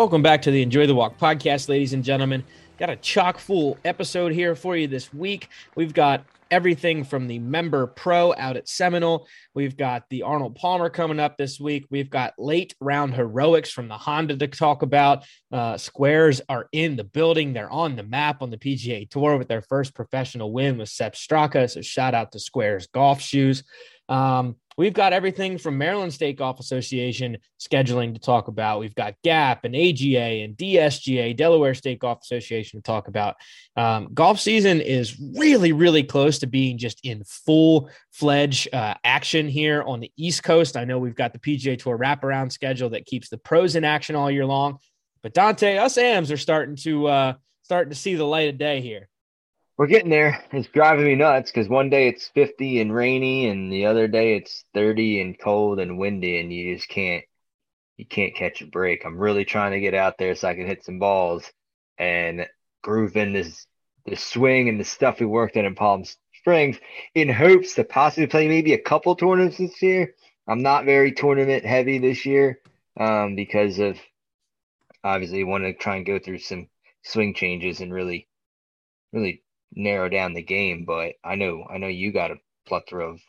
Welcome back to the Enjoy the Walk podcast, ladies and gentlemen. Got a chock full episode here for you this week. We've got everything from the member pro out at Seminole. We've got the Arnold Palmer coming up this week. We've got late round heroics from the Honda to talk about. Uh, squares are in the building. They're on the map on the PGA Tour with their first professional win with Sepp Straka. So shout out to Squares golf shoes. Um, we've got everything from Maryland State Golf Association scheduling to talk about. We've got GAP and AGA and DSGA, Delaware State Golf Association to talk about. Um, golf season is really, really close to being just in full fledged uh, action here on the East Coast. I know we've got the PGA Tour wraparound schedule that keeps the pros in action all year long. But Dante, us AMs are starting to uh, starting to see the light of day here we're getting there. It's driving me nuts because one day it's 50 and rainy, and the other day it's 30 and cold and windy, and you just can't you can't catch a break. I'm really trying to get out there so I can hit some balls and groove in this this swing and the stuff we worked in in Palm Springs in hopes to possibly play maybe a couple tournaments this year. I'm not very tournament heavy this year um, because of obviously want to try and go through some swing changes and really really narrow down the game, but I know I know you got a plethora of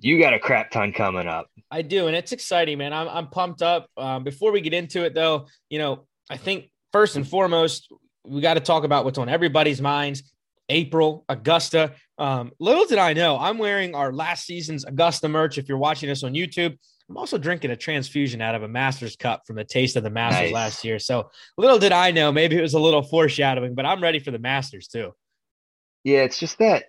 you got a crap ton coming up. I do, and it's exciting, man. I'm I'm pumped up. Um, before we get into it, though, you know, I think first and foremost, we got to talk about what's on everybody's minds. April, Augusta. Um, little did I know, I'm wearing our last season's Augusta merch. If you're watching this on YouTube, I'm also drinking a transfusion out of a Masters cup from the Taste of the Masters nice. last year. So little did I know, maybe it was a little foreshadowing, but I'm ready for the Masters too. Yeah, it's just that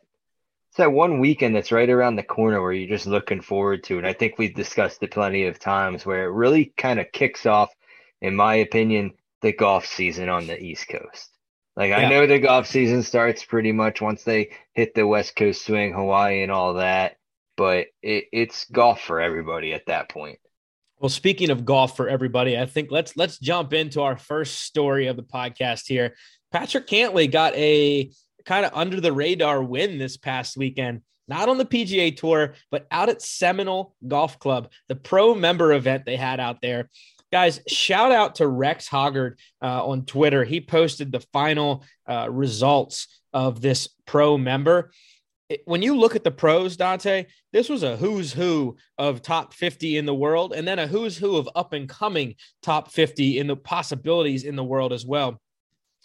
it's that one weekend that's right around the corner where you're just looking forward to. And I think we've discussed it plenty of times where it really kind of kicks off, in my opinion, the golf season on the East Coast. Like yeah. I know the golf season starts pretty much once they hit the West Coast swing, Hawaii and all that but it, it's golf for everybody at that point. Well, speaking of golf for everybody, I think let's let's jump into our first story of the podcast here. Patrick Cantlay got a kind of under the radar win this past weekend, not on the PGA Tour, but out at Seminole Golf Club, the pro member event they had out there. Guys, shout out to Rex Hoggard uh, on Twitter. He posted the final uh, results of this pro member when you look at the pros, Dante, this was a who's who of top 50 in the world, and then a who's who of up and coming top 50 in the possibilities in the world as well.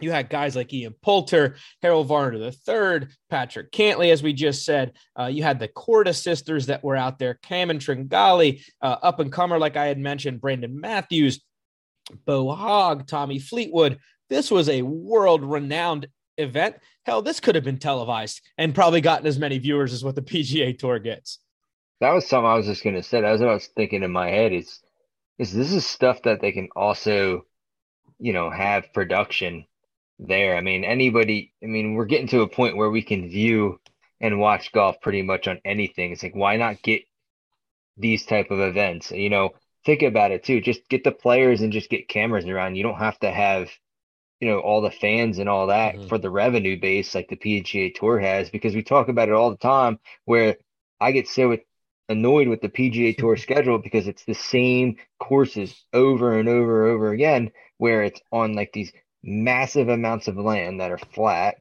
You had guys like Ian Poulter, Harold Varner III, Patrick Cantlay, as we just said. Uh, you had the Korda sisters that were out there, Cameron Tringale, uh, up and comer, like I had mentioned, Brandon Matthews, Bo Hoag, Tommy Fleetwood. This was a world renowned event. Hell, this could have been televised and probably gotten as many viewers as what the PGA Tour gets. That was something I was just going to say. That was what I was thinking in my head. Is is this is stuff that they can also, you know, have production there. I mean, anybody. I mean, we're getting to a point where we can view and watch golf pretty much on anything. It's like why not get these type of events? You know, think about it too. Just get the players and just get cameras around. You don't have to have you know all the fans and all that mm-hmm. for the revenue base like the PGA Tour has because we talk about it all the time where I get so annoyed with the PGA Tour schedule because it's the same courses over and over and over again where it's on like these massive amounts of land that are flat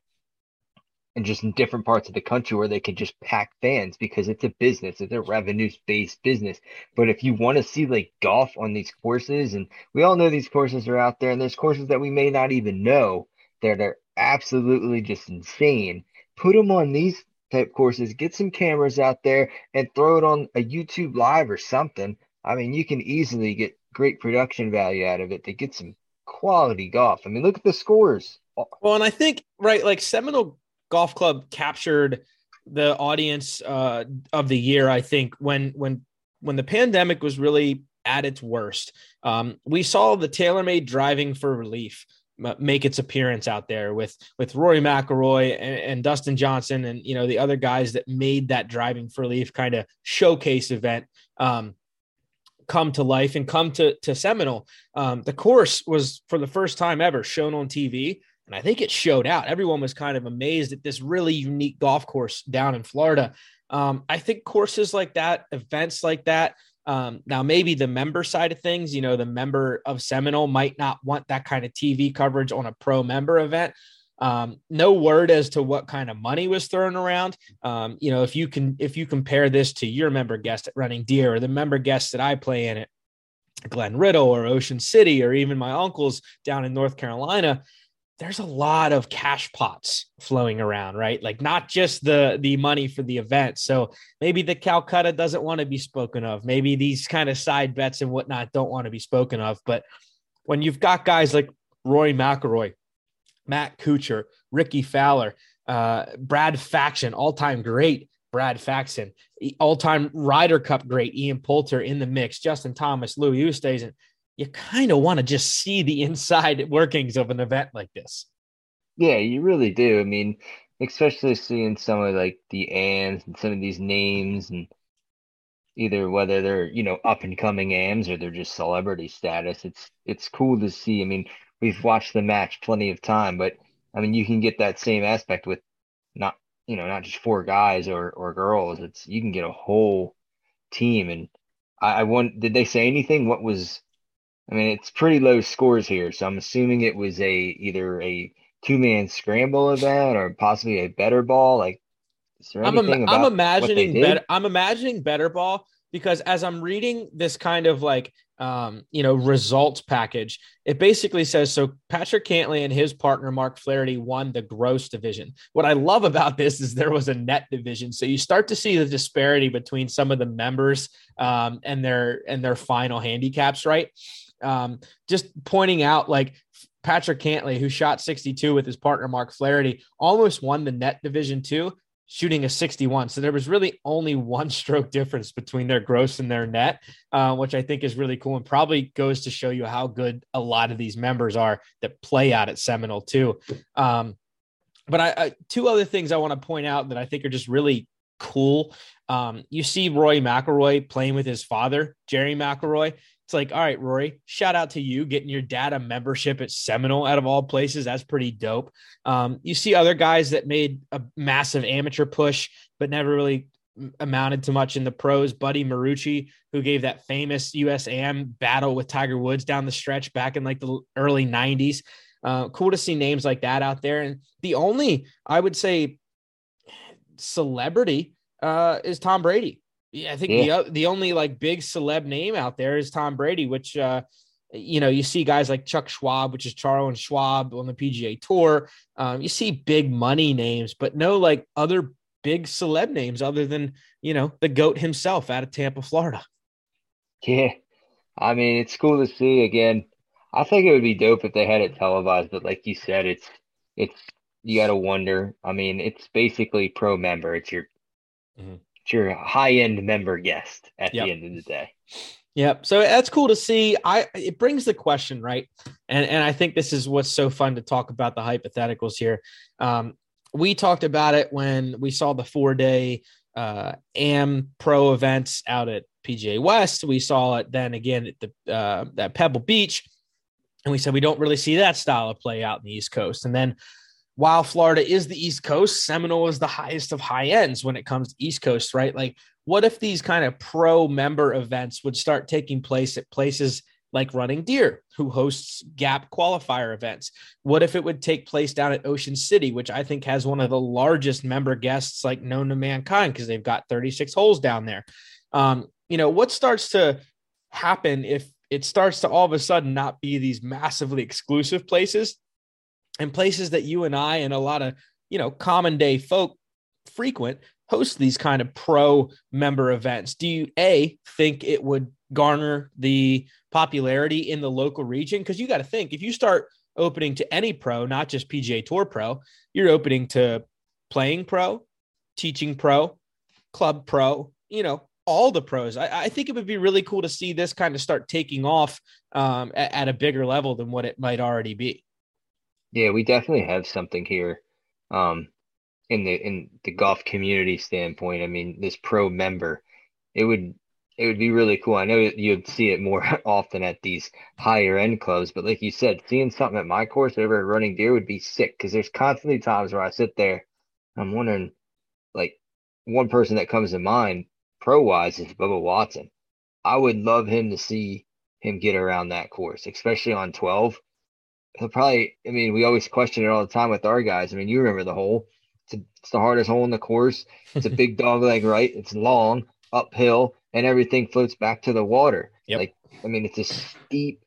and just in different parts of the country where they can just pack fans because it's a business, it's a revenue based business. But if you want to see like golf on these courses, and we all know these courses are out there, and there's courses that we may not even know that are absolutely just insane. Put them on these type courses, get some cameras out there, and throw it on a YouTube live or something. I mean, you can easily get great production value out of it to get some quality golf. I mean, look at the scores. Well, and I think right, like Seminole golf club captured the audience uh, of the year. I think when when when the pandemic was really at its worst, um, we saw the TaylorMade driving for relief make its appearance out there with with Rory McIlroy and, and, Dustin Johnson and you know the other guys that made that driving for relief kind of showcase event um, come to life and come to to Seminole. Um, the course was for the first time ever shown on TV. And I think it showed out. Everyone was kind of amazed at this really unique golf course down in Florida. Um, I think courses like that, events like that, Um, now, maybe the member side of things, you know, the member of Seminole might not want that kind of TV coverage on a pro member event. Um, no word as to what kind of money was thrown around. Um, you know, if you can, if you compare this to your member guest at Running Deer or the member guests that I play in at Glen Riddle or Ocean City or even my uncles down in North Carolina, there's a lot of cash pots flowing around, right? Like not just the the money for the event. So maybe the Calcutta doesn't want to be spoken of. Maybe these kind of side bets and whatnot don't want to be spoken of. But when you've got guys like roy McIlroy, Matt Kuchar, Rickie Fowler, uh, Brad Faxon, all time great Brad Faxon, all time Ryder Cup great Ian Poulter in the mix, Justin Thomas, Louis Oosthuizen you kind of want to just see the inside workings of an event like this. Yeah, you really do. I mean, especially seeing some of like the AMs and some of these names and either whether they're, you know, up and coming AMs or they're just celebrity status. It's it's cool to see. I mean, we've watched the match plenty of time, but I mean you can get that same aspect with not you know, not just four guys or or girls. It's you can get a whole team and I, I want did they say anything? What was I mean, it's pretty low scores here, so I'm assuming it was a either a two man scramble event or possibly a better ball. Like, I'm, Im- I'm imagining better. I'm imagining better ball because as I'm reading this kind of like um, you know results package, it basically says so. Patrick Cantlay and his partner Mark Flaherty won the gross division. What I love about this is there was a net division, so you start to see the disparity between some of the members um, and their and their final handicaps, right? Um, just pointing out like Patrick Cantlay, who shot 62 with his partner Mark Flaherty, almost won the net division two, shooting a 61. So there was really only one stroke difference between their gross and their net, uh, which I think is really cool and probably goes to show you how good a lot of these members are that play out at Seminole too. Um, but I, I, two other things I want to point out that I think are just really cool. Um, you see Roy McIlroy playing with his father, Gerry McIlroy. It's like, all right, Rory, shout out to you getting your dad a membership at Seminole out of all places. That's pretty dope. Um, you see other guys that made a massive amateur push, but never really amounted to much in the pros. Buddy Marucci, who gave that famous USAM battle with Tiger Woods down the stretch back in like the early 90s. Uh, cool to see names like that out there. And the only, I would say, celebrity uh, is Tom Brady. Yeah, I think yeah. the the only like big celeb name out there is Tom Brady, which uh, you know you see guys like Chuck Schwab, which is Charles Schwab on the PGA Tour. Um, you see big money names, but no like other big celeb names other than you know the goat himself out of Tampa, Florida. Yeah, I mean it's cool to see again. I think it would be dope if they had it televised, but like you said, it's it's you got to wonder. I mean, it's basically pro member. It's your mm-hmm your high end member guest at yep. the end of the day. Yep. So that's cool to see. I it brings the question right, and and I think this is what's so fun to talk about the hypotheticals here. Um, we talked about it when we saw the four day uh, AM Pro events out at PGA West. We saw it then again at the uh, at Pebble Beach, and we said we don't really see that style of play out in the East Coast. And then while Florida is the East Coast, Seminole is the highest of high ends when it comes to East Coast, right? Like, what if these kind of pro member events would start taking place at places like Running Deer, who hosts GAP qualifier events? What if it would take place down at Ocean City, which I think has one of the largest member guests like known to mankind because they've got 36 holes down there? Um, you know, what starts to happen if it starts to all of a sudden not be these massively exclusive places and places that you and I and a lot of, you know, common day folk frequent host these kind of pro member events. Do you A think it would garner the popularity in the local region? Because you got to think if you start opening to any pro, not just PGA Tour pro, you're opening to playing pro, teaching pro, club pro, you know, all the pros. I, I think it would be really cool to see this kind of start taking off um, at, at a bigger level than what it might already be. Yeah, we definitely have something here. Um, in the in the golf community standpoint, I mean, this pro member, it would it would be really cool. I know you'd see it more often at these higher end clubs, but like you said, seeing something at my course over at Running Deer would be sick because there's constantly times where I sit there, I'm wondering, like, one person that comes to mind pro wise is Bubba Watson. I would love him to see him get around that course, especially on 12. He'll probably, I mean, we always question it all the time with our guys. I mean, you remember the hole. It's, a, it's the hardest hole in the course. It's a big dog leg right. It's long, uphill, and everything floats back to the water. Yep. Like, I mean, it's a steep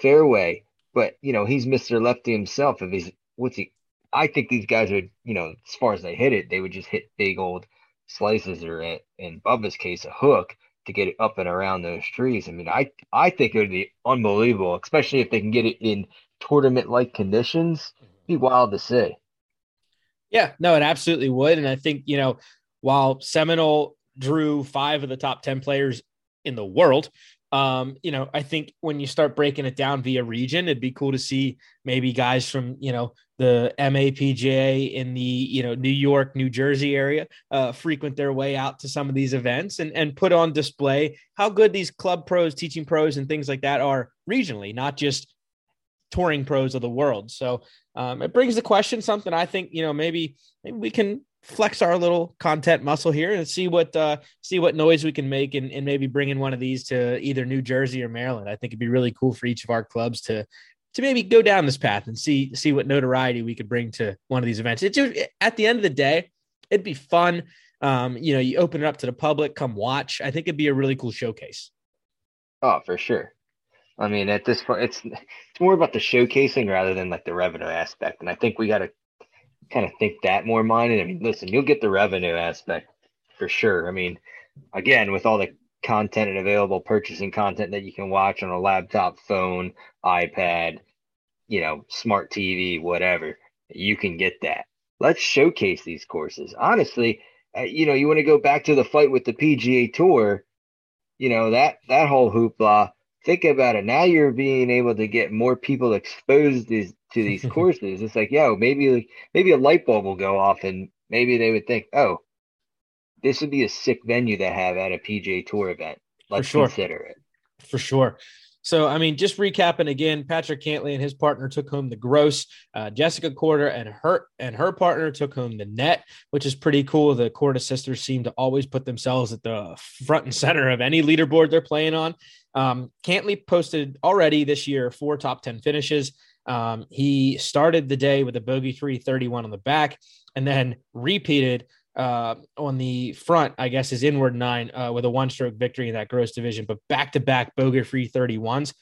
fairway, but, you know, he's Mr. Lefty himself. If he's, what's he, I think these guys would, you know, as far as they hit it, they would just hit big old slices or in Bubba's case, a hook to get it up and around those trees. I mean, I I think it would be unbelievable, especially if they can get it in tournament like conditions. Be wild to see. Yeah, no, it absolutely would. And I think, you know, while Seminole drew five of the top 10 players in the world, um, you know, I think when you start breaking it down via region, it'd be cool to see maybe guys from, you know, the MAPJ in the, you know, New York, New Jersey area uh, frequent their way out to some of these events and, and put on display how good these club pros, teaching pros, and things like that are regionally, not just touring pros of the world. So um, it brings the question something I think, you know, maybe, maybe we can flex our little content muscle here and see what uh, see what noise we can make and, and maybe bring in one of these to either New Jersey or Maryland. I think it'd be really cool for each of our clubs to to maybe go down this path and see see what notoriety we could bring to one of these events. It's just, at the end of the day, it'd be fun. Um, you know, you open it up to the public, come watch. I think it'd be a really cool showcase. Oh, for sure. I mean, at this point, it's it's more about the showcasing rather than like the revenue aspect, and I think we got to kind of think that more minded. I mean, listen, you'll get the revenue aspect for sure. I mean, again, with all the content and available purchasing content that you can watch on a laptop, phone, iPad, you know, smart TV, whatever, you can get that. Let's showcase these courses. Honestly, uh, you know, you want to go back to the fight with the PGA Tour, you know, that that whole hoopla. Think about it. Now you're being able to get more people exposed to, to these courses. It's like, yo, maybe maybe a light bulb will go off, and maybe they would think, oh, this would be a sick venue to have at a PGA Tour event. Let's sure. consider it. For sure. So, I mean, just recapping again, Patrick Cantlay and his partner took home the gross. Uh, Jessica Korda and her and her partner took home the net, which is pretty cool. The Korda sisters seem to always put themselves at the front and center of any leaderboard they're playing on. Um, Cantlay posted already this year four top 10 finishes. Um, he started the day with a bogey 331 on the back and then repeated uh, on the front, I guess, is inward nine uh, with a one stroke victory in that gross division, but back to back bogey free 31s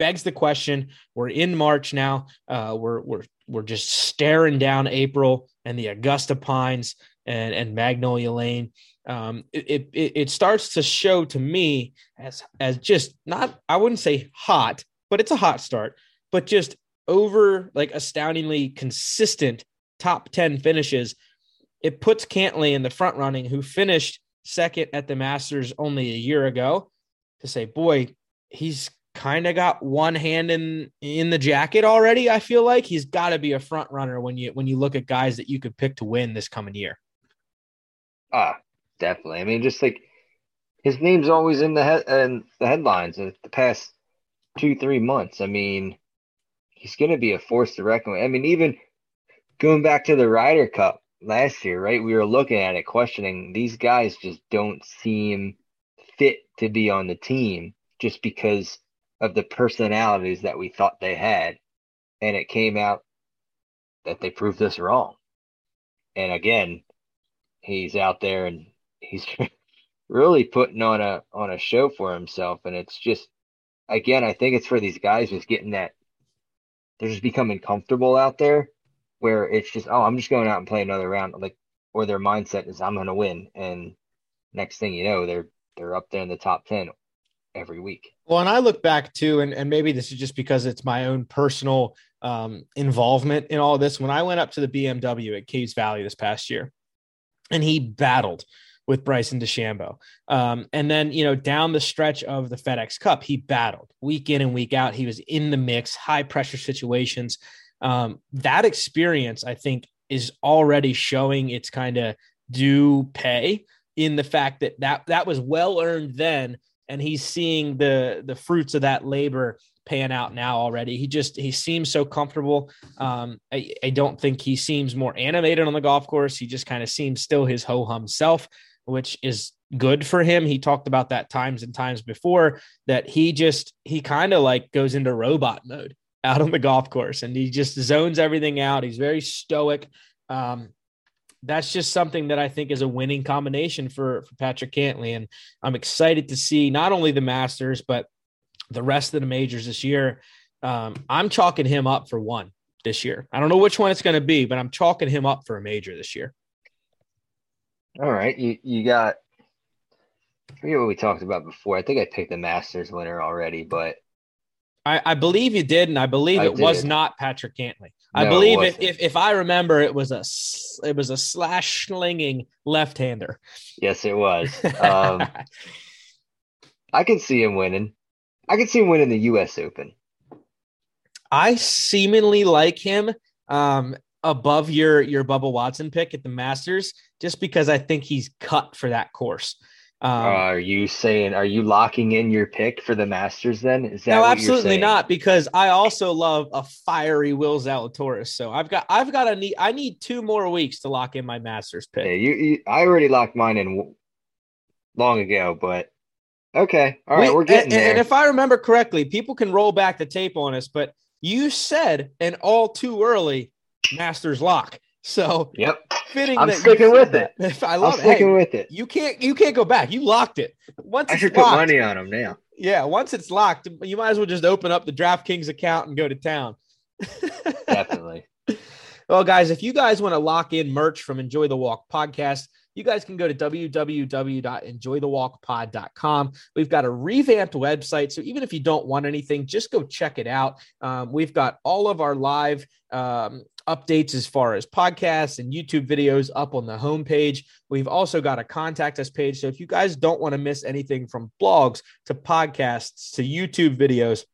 begs the question. We're in March now. Uh, we're, we're, we're just staring down April and the Augusta Pines and, and Magnolia Lane. Um, it, it, it starts to show to me as, as just not, I wouldn't say hot, but it's a hot start, but just over like astoundingly consistent top 10 finishes it puts Cantlay in the front running, who finished second at the Masters only a year ago, to say, boy, he's kind of got one hand in in the jacket already. I feel like he's got to be a front runner when you when you look at guys that you could pick to win this coming year. Ah, definitely. I mean, just like his name's always in the head and the headlines the past two three months. I mean, he's going to be a force to reckon with. I mean, even going back to the Ryder Cup, last year, right? We were looking at it, questioning these guys just don't seem fit to be on the team just because of the personalities that we thought they had. And it came out that they proved us wrong. And again, he's out there and he's really putting on a on a show for himself. And it's just again, I think it's for these guys just getting that they're just becoming comfortable out there where it's just, oh, I'm just going out and play another round, like, or their mindset is I'm going to win, and next thing you know, they're they're up there in the top ten every week. Well, and I look back too, and, and maybe this is just because it's my own personal um, involvement in all this. When I went up to the BMW at Caves Valley this past year, and he battled with Bryson DeChambeau. Um, and then, you know, down the stretch of the FedEx Cup, he battled week in and week out. He was in the mix, high pressure situations um, that experience, I think, is already showing its kind of due pay in the fact that that that was well earned then, and he's seeing the the fruits of that labor paying out now already. He just he seems so comfortable. Um, I, I don't think he seems more animated on the golf course. He just kind of seems still his ho hum self, which is good for him. He talked about that times and times before that he just he kind of like goes into robot mode out on the golf course and he just zones everything out. He's very stoic. Um, that's just something that I think is a winning combination for, for Patrick Cantlay. And I'm excited to see not only the Masters, but the rest of the majors this year. Um, I'm chalking him up for one this year. I don't know which one it's going to be, but I'm chalking him up for a major this year. All right. You, you got, I forget what we talked about before. I think I picked the Masters winner already, but I, I believe you did, and I believe I it did. was not Patrick Cantlay. I no, believe if, if if I remember, it was a it was a slash slinging left hander. Yes, it was. Um, I can see him winning. I can see him winning the U.S. Open. I seemingly like him um, above your your Bubba Watson pick at the Masters, just because I think he's cut for that course. Um, are you saying are you locking in your pick for the Masters then? Is that no, absolutely not because I also love a fiery Will Zalatoris. So I've got I've got a need I need two more weeks to lock in my Masters pick. Yeah, you, you I already locked mine in long ago, but okay, all right, we, we're getting and, there. And if I remember correctly, people can roll back the tape on us, but you said an all too early Masters lock. So yep, fitting. I'm sticking with it. I love I'm sticking hey, with it. You can't you can't go back. You locked it. Once I should locked, put money on them now. Yeah, once it's locked, you might as well just open up the DraftKings account and go to town. Definitely. well, guys, if you guys want to lock in merch from Enjoy the Walk podcast, you guys can go to www.enjoythewalkpod.com. We've got a revamped website. So even if you don't want anything, just go check it out. Um, we've got all of our live um, updates as far as podcasts and YouTube videos up on the homepage. We've also got a contact us page. So if you guys don't want to miss anything from blogs to podcasts to YouTube videos,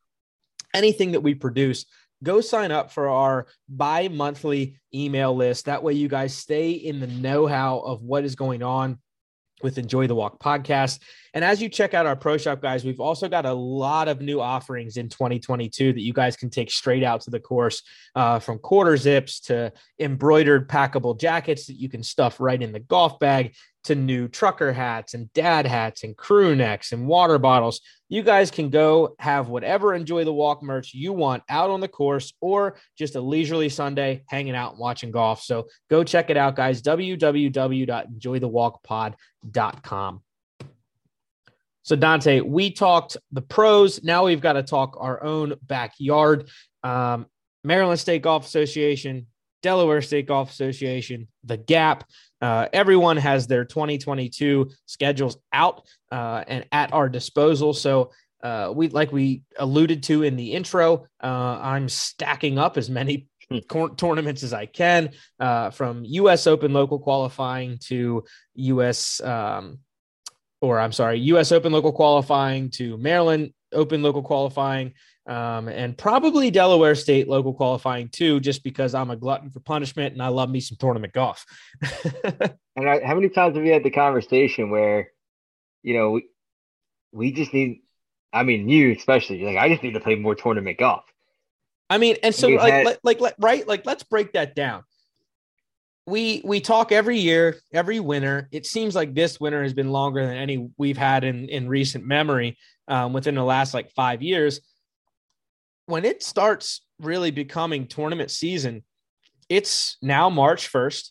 anything that we produce, go sign up for our bi monthly email list. That way, you guys stay in the know how of what is going on with Enjoy the Walk podcast. And as you check out our pro shop, guys, we've also got a lot of new offerings in 2022 that you guys can take straight out to the course uh, from quarter zips to embroidered packable jackets that you can stuff right in the golf bag to new trucker hats and dad hats and crew necks and water bottles. You guys can go have whatever enjoy the walk merch you want out on the course or just a leisurely Sunday hanging out and watching golf. So go check it out, guys. www.enjoythewalkpod.com. So, Dante, we talked the pros. Now we've got to talk our own backyard. Um, Maryland State Golf Association, Delaware State Golf Association, the Gap. Uh, everyone has their 2022 schedules out uh, and at our disposal. So uh, we, like we alluded to in the intro, uh, I'm stacking up as many tournaments as I can, uh, from U.S. Open local qualifying to U.S. Um, or I'm sorry, U.S. Open local qualifying to Maryland Open local qualifying um, and probably Delaware State local qualifying too, just because I'm a glutton for punishment and I love me some tournament golf. and I, how many times have we had the conversation where, you know, we, we just need, I mean, you especially, like, I just need to play more tournament golf. I mean, and so like, had, like, like, right, like, let's break that down. We we talk every year, every winter. It seems like this winter has been longer than any we've had in in recent memory um, within the last like five years when it starts really becoming tournament season, it's now March 1st.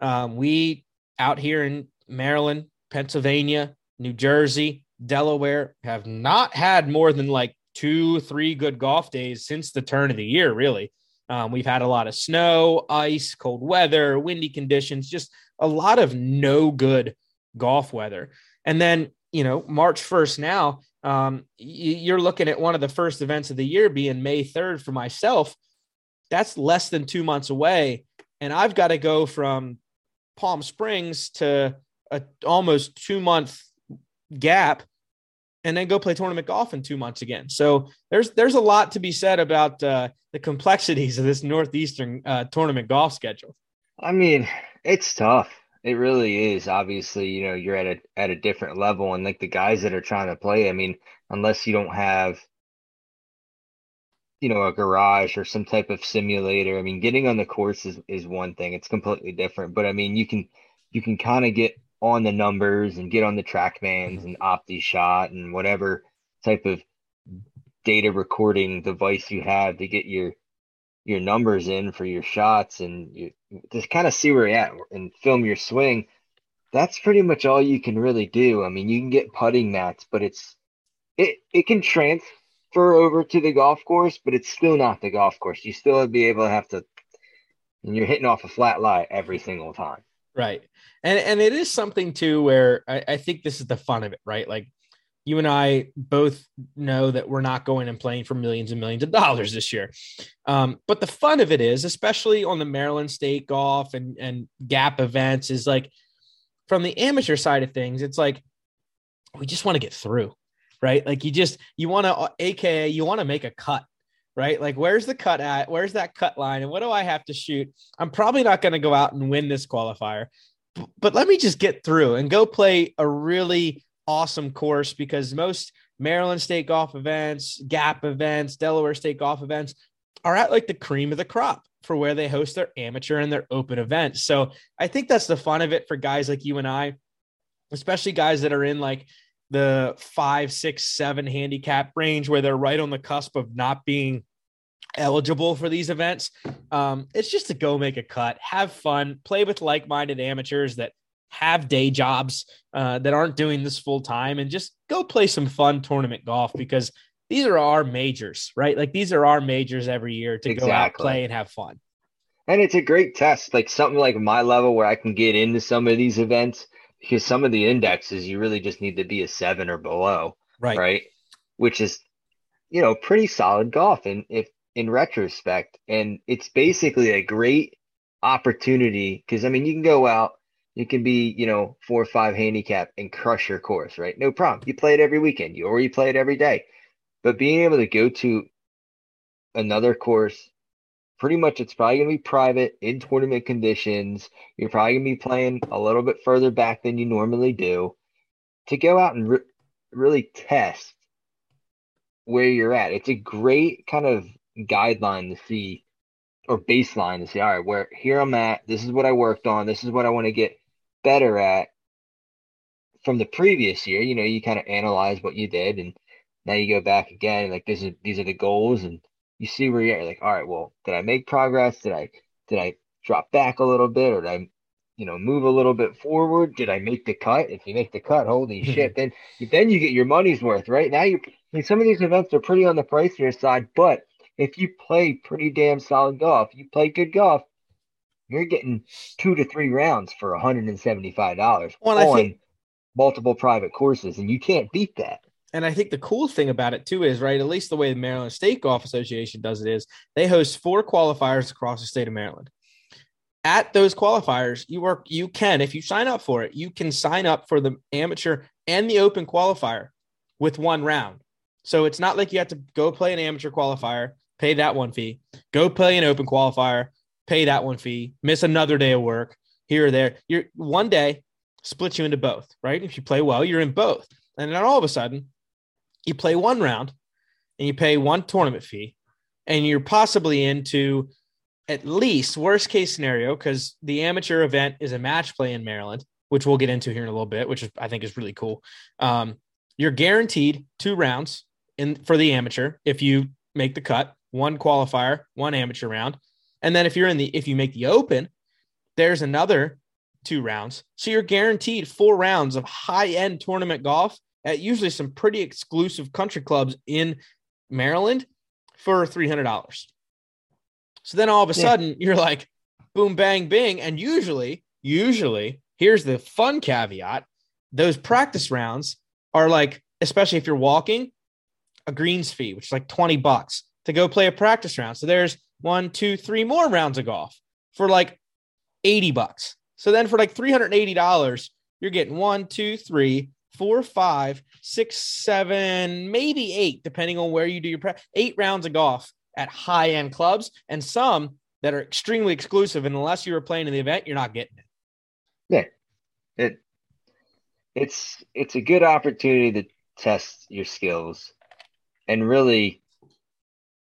Um, we out here in Maryland, Pennsylvania, New Jersey, Delaware have not had more than like two, three good golf days since the turn of the year, really. Um, we've had a lot of snow, ice, cold weather, windy conditions, just a lot of no good golf weather. And then, you know, March 1st now, um, you're looking at one of the first events of the year being May 3rd for myself. That's less than two months away. And I've got to go from Palm Springs to a almost two month gap and then go play tournament golf in two months again. So there's there's a lot to be said about uh, the complexities of this northeastern uh, tournament golf schedule. I mean, it's tough. It really is. Obviously, you know, you're at a at a different level and like the guys that are trying to play, I mean, unless you don't have you know, a garage or some type of simulator. I mean, getting on the course is, is one thing. It's completely different. But I mean, you can you can kind of get on the numbers and get on the TrackMans and OptiShot and whatever type of data recording device you have to get your your numbers in for your shots and you just kind of see where you're at and film your swing. That's pretty much all you can really do. I mean, you can get putting mats, but it's it it can transfer over to the golf course, but it's still not the golf course. You still be able to have to and you're hitting off a flat lie every single time. Right. And and it is something too where I, I think this is the fun of it, right? Like you and I both know that we're not going and playing for millions and millions of dollars this year. Um, but the fun of it is, especially on the Maryland State golf and, and gap events, is like from the amateur side of things, it's like we just want to get through, right? Like you just you want to aka you want to make a cut right? Like, where's the cut at? Where's that cut line? And what do I have to shoot? I'm probably not going to go out and win this qualifier, but let me just get through and go play a really awesome course because most Maryland State golf events, Gap events, Delaware State golf events are at like the cream of the crop for where they host their amateur and their open events. So I think that's the fun of it for guys like you and I, especially guys that are in like the five, six, seven handicap range where they're right on the cusp of not being eligible for these events. Um, it's just to go make a cut, have fun, play with like minded amateurs that have day jobs uh, that aren't doing this full time, and just go play some fun tournament golf because these are our majors, right? Like these are our majors every year to exactly. go out, play, and have fun. And it's a great test, like something like my level where I can get into some of these events because some of the indexes you really just need to be a seven or below, right? Right, which is you know pretty solid golf, and if in retrospect, and it's basically a great opportunity because I mean you can go out, you can be you know four or five handicap and crush your course, right? No problem. You play it every weekend, you or you play it every day, but being able to go to another course pretty much it's probably going to be private in tournament conditions. You're probably going to be playing a little bit further back than you normally do to go out and re- really test where you're at. It's a great kind of guideline to see or baseline to see, all right, where here I'm at. This is what I worked on. This is what I want to get better at from the previous year. You know, you kind of analyze what you did and now you go back again. Like this is, these are the goals and you see where you're like, all right, well, did I make progress? Did I did I drop back a little bit or did I you know move a little bit forward? Did I make the cut? If you make the cut, holy hmm. shit, then then you get your money's worth, right? Now you I mean, some of these events are pretty on the pricier side, but if you play pretty damn solid golf, you play good golf, you're getting two to three rounds for $175 well, on think, multiple private courses, and you can't beat that. And I think the cool thing about it too is right, at least the way the Maryland State Golf Association does it is they host four qualifiers across the state of Maryland. At those qualifiers, you work, you can, if you sign up for it, you can sign up for the amateur and the open qualifier with one round. So it's not like you have to go play an amateur qualifier, pay that one fee, go play an open qualifier, pay that one fee, miss another day of work here or there. You're one day splits you into both, right? If you play well, you're in both. And then all of a sudden, you play one round and you pay one tournament fee and you're possibly into at least worst case scenario because the amateur event is a match play in maryland which we'll get into here in a little bit which i think is really cool um, you're guaranteed two rounds in for the amateur if you make the cut one qualifier one amateur round and then if you're in the if you make the open there's another two rounds so you're guaranteed four rounds of high end tournament golf at usually some pretty exclusive country clubs in Maryland for $300. So then all of a sudden you're like, boom, bang, bing. And usually, usually, here's the fun caveat those practice rounds are like, especially if you're walking, a greens fee, which is like 20 bucks to go play a practice round. So there's one, two, three more rounds of golf for like 80 bucks. So then for like $380, you're getting one, two, three, four, five, six, seven, maybe eight, depending on where you do your prep, eight rounds of golf at high end clubs, and some that are extremely exclusive. And unless you were playing in the event, you're not getting it. Yeah, it it's it's a good opportunity to test your skills and really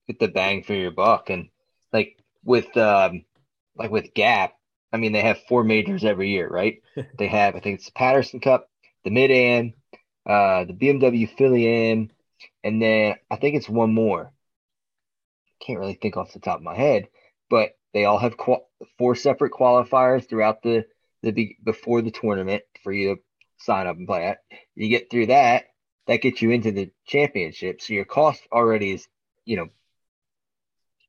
get the bang for your buck. And like with um like with Gap, I mean, they have four majors every year, right? they have, I think it's the Patterson Cup, the Mid Am, uh, the BMW Philly Am, and then I think it's one more. Can't really think off the top of my head, but they all have qual- four separate qualifiers throughout the the be- before the tournament for you to sign up and play at. You get through that, that gets you into the championship. So your cost already is, you know,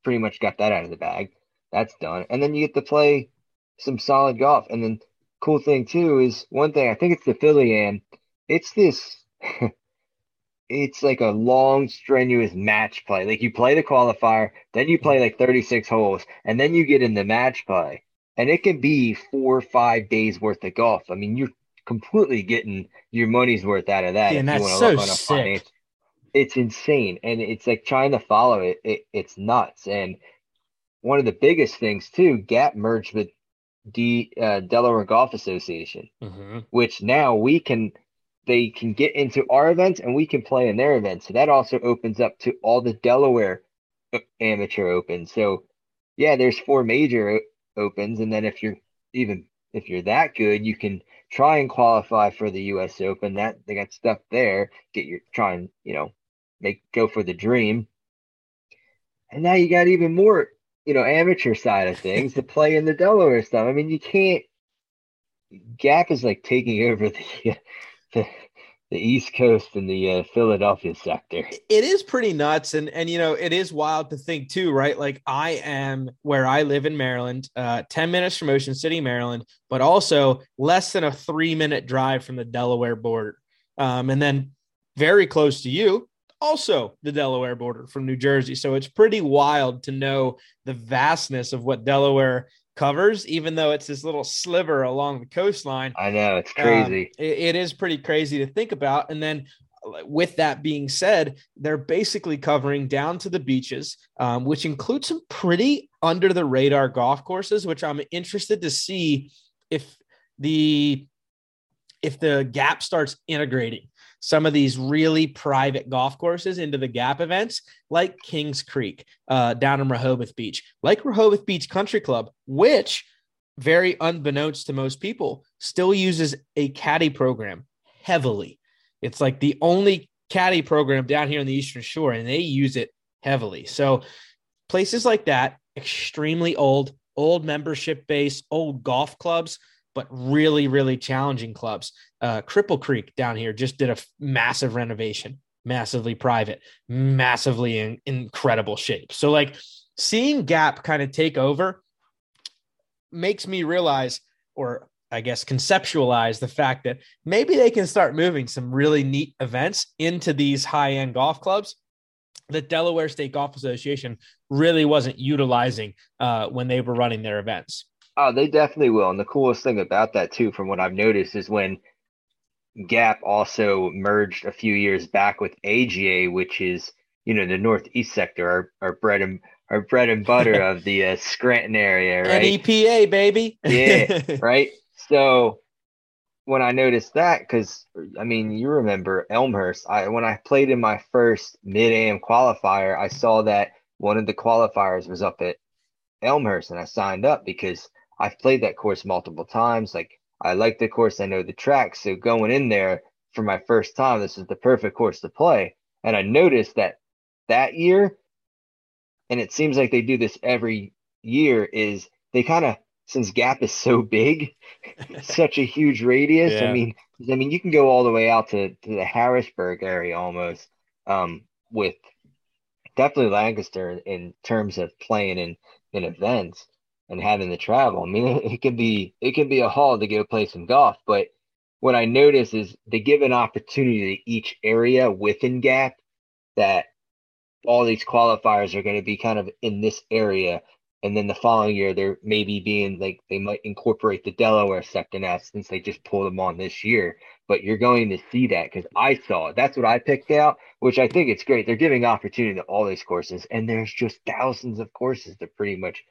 pretty much got that out of the bag. That's done, and then you get to play some solid golf. And then cool thing too is one thing I think it's the Philly Am. It's this. it's like a long, strenuous match play. Like you play the qualifier, then you play like 36 holes, and then you get in the match play. And it can be four or five days worth of golf. I mean, you're completely getting your money's worth out of that. Yeah, and that's so sick. It's insane. And it's like trying to follow it, it, it's nuts. And one of the biggest things too, Gap merged with the uh, Delaware Golf Association, mm-hmm. which now we can they can get into our events and we can play in their events. So that also opens up to all the Delaware uh, amateur opens. So yeah, there's four major opens, and then if you're even if you're that good, you can try and qualify for the U.S. Open. That they got stuff there. Get your try and you know make go for the dream. And now you got even more you know, amateur side of things to play in the Delaware stuff. I mean, you can't. Gap is like taking over the the, the East Coast and the uh, Philadelphia sector. It is pretty nuts, and and you know, it is wild to think too, right? Like I am where I live in Maryland, uh, ten minutes from Ocean City, Maryland, but also less than a three minute drive from the Delaware border, um, and then very close to you also the Delaware border from New Jersey. So it's pretty wild to know the vastness of what Delaware covers, even though it's this little sliver along the coastline. I know it's crazy. Um, it, it is pretty crazy to think about. And then with that being said, they're basically covering down to the beaches, um, which includes some pretty under the radar golf courses, which I'm interested to see if the if the gap starts integrating some of these really private golf courses into the gap events, like Kings Creek uh, down in Rehoboth Beach, like Rehoboth Beach Country Club, which, very unbeknownst to most people, still uses a caddy program heavily. It's like the only caddy program down here on the Eastern Shore, and they use it heavily. So, places like that, extremely old, old membership base, old golf clubs but really, really challenging clubs. Uh, Cripple Creek down here just did a f- massive renovation, massively private, massively in incredible shape. So, like, seeing Gap kind of take over makes me realize, or I guess conceptualize the fact that maybe they can start moving some really neat events into these high end golf clubs the Delaware State Golf Association really wasn't utilizing uh, when they were running their events. Oh, they definitely will. And the coolest thing about that too, from what I've noticed, is when Gap also merged a few years back with AGA, which is you know the northeast sector, our, our bread and our bread and butter of the uh, Scranton area, right? EPA baby. yeah, right. So when I noticed that, because I mean, you remember Elmhurst. I when I played in my first mid am qualifier, I saw that one of the qualifiers was up at Elmhurst, and I signed up because I've played that course multiple times. Like I like the course, I know the track. So going in there for my first time, this is the perfect course to play. And I noticed that that year, and it seems like they do this every year, is they kind of since Gap is so big, such a huge radius. Yeah. I mean, I mean, you can go all the way out to, to the Harrisburg area almost, um, with definitely Lancaster in, terms of playing in in events and having to travel. I mean, it, can be it can be a haul to go play some golf, but what I notice is they give an opportunity to each area within Gap that all these qualifiers are going to be kind of in this area. And then the following year, they're maybe being like they might incorporate the Delaware sector now since they just pulled them on this year. But you're going to see that because I saw it. That's what I picked out, which I think it's great. They're giving opportunity to all these courses, and there's just thousands of courses to pretty much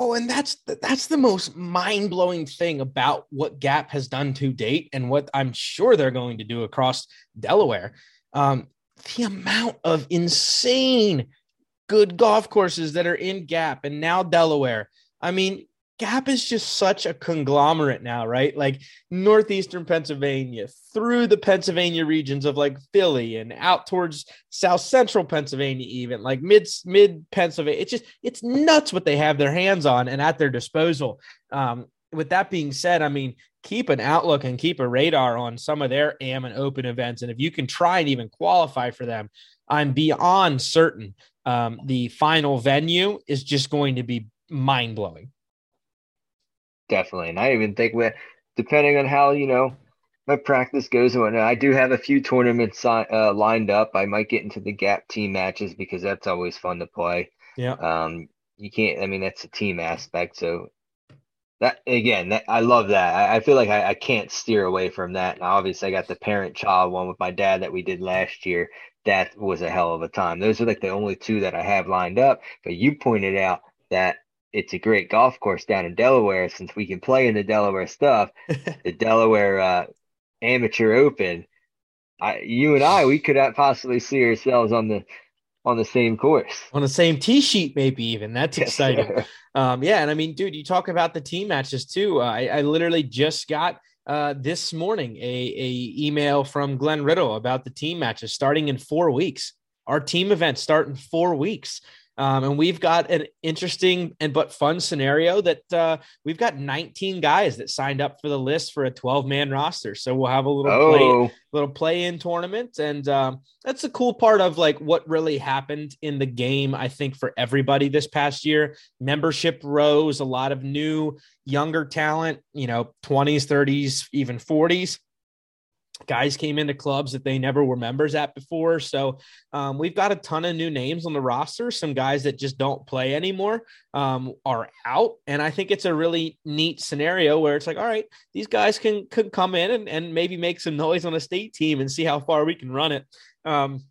well, and that's that's the most mind-blowing thing about what Gap has done to date and what I'm sure they're going to do across Delaware. Um, the amount of insane good golf courses that are in Gap and now Delaware. I mean, Gap is just such a conglomerate now, right? Like northeastern Pennsylvania, through the Pennsylvania regions of like Philly and out towards south central Pennsylvania, even like mid mid Pennsylvania. It's just it's nuts what they have their hands on and at their disposal. Um, with that being said, I mean, keep an outlook and keep a radar on some of their AM and open events. And if you can try and even qualify for them, I'm beyond certain um, the final venue is just going to be mind blowing definitely. And I even think with depending on how you know my practice goes and whatnot, I do have a few tournaments uh, lined up. I might get into the gap team matches because that's always fun to play. Yeah. Um, you can't. I mean, that's a team aspect. So that again, that, I love that. I, I feel like I, I, can't steer away from that. Now, obviously, I got the parent-child one with my dad that we did last year. That was a hell of a time. Those are like the only two that I have lined up. But you pointed out that it's a great golf course down in Delaware since we can play in the Delaware stuff, the Delaware uh, Amateur Open. I, you and I, we could possibly see ourselves on the on the same course, on the same tee sheet, maybe even. That's exciting. um, yeah, and I mean, dude, you talk about the team matches too. Uh, I, I literally just got uh, this morning a, a email from Glen Riddle about the team matches starting in four weeks. Our team events start in four weeks. Um, and we've got an interesting and but fun scenario that uh, we've got 19 guys that signed up for the list for a 12 man roster. So we'll have a little oh. play, little play in tournament, and um, that's a cool part of like what really happened in the game. I think for everybody this past year, membership rose, a lot of new younger talent, you know, 20s, 30s, even 40s guys came into clubs that they never were members at before. So um, we've got a ton of new names on the roster. Some guys that just don't play anymore um, are out, and I think it's a really neat scenario where it's like, all right, these guys can can come in and, and maybe make some noise on a state team and see how far we can run it. Um,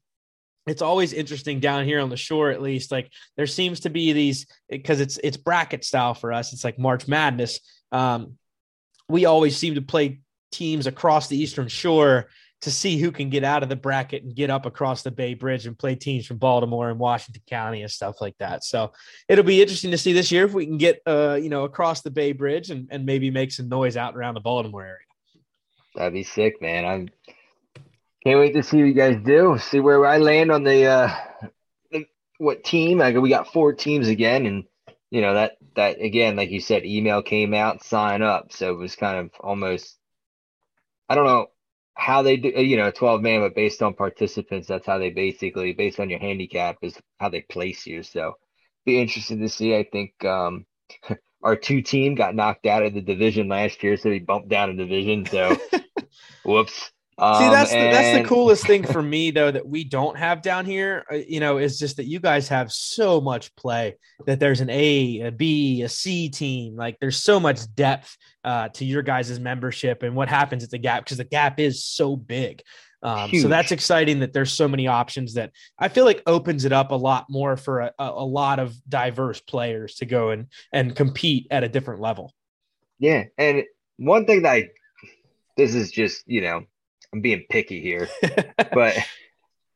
it's always interesting down here on the shore at least like there seems to be these because it's it's bracket style for us it's like march madness um, we always seem to play teams across the Eastern Shore to see who can get out of the bracket and get up across the Bay Bridge and play teams from Baltimore and Washington County and stuff like that. So it'll be interesting to see this year if we can get uh, you know, across the Bay Bridge and, and maybe make some noise out around the Baltimore area. That'd be sick, man. I'm can't wait to see what you guys do. See where I land on the uh what team. I we got four teams again and you know that that again, like you said, email came out, sign up. So it was kind of almost I don't know how they do, you know, 12 man, but based on participants, that's how they basically, based on your handicap, is how they place you. So be interested to see. I think um, our two team got knocked out of the division last year, so we bumped down a division. So whoops. Um, See, that's and... the, that's the coolest thing for me though that we don't have down here. Uh, you know, is just that you guys have so much play that there's an A, a B, a C team. Like there's so much depth uh, to your guys' membership and what happens at the gap because the gap is so big. Um, so that's exciting that there's so many options that I feel like opens it up a lot more for a, a lot of diverse players to go and and compete at a different level. Yeah, and one thing that I this is just you know I'm being picky here, but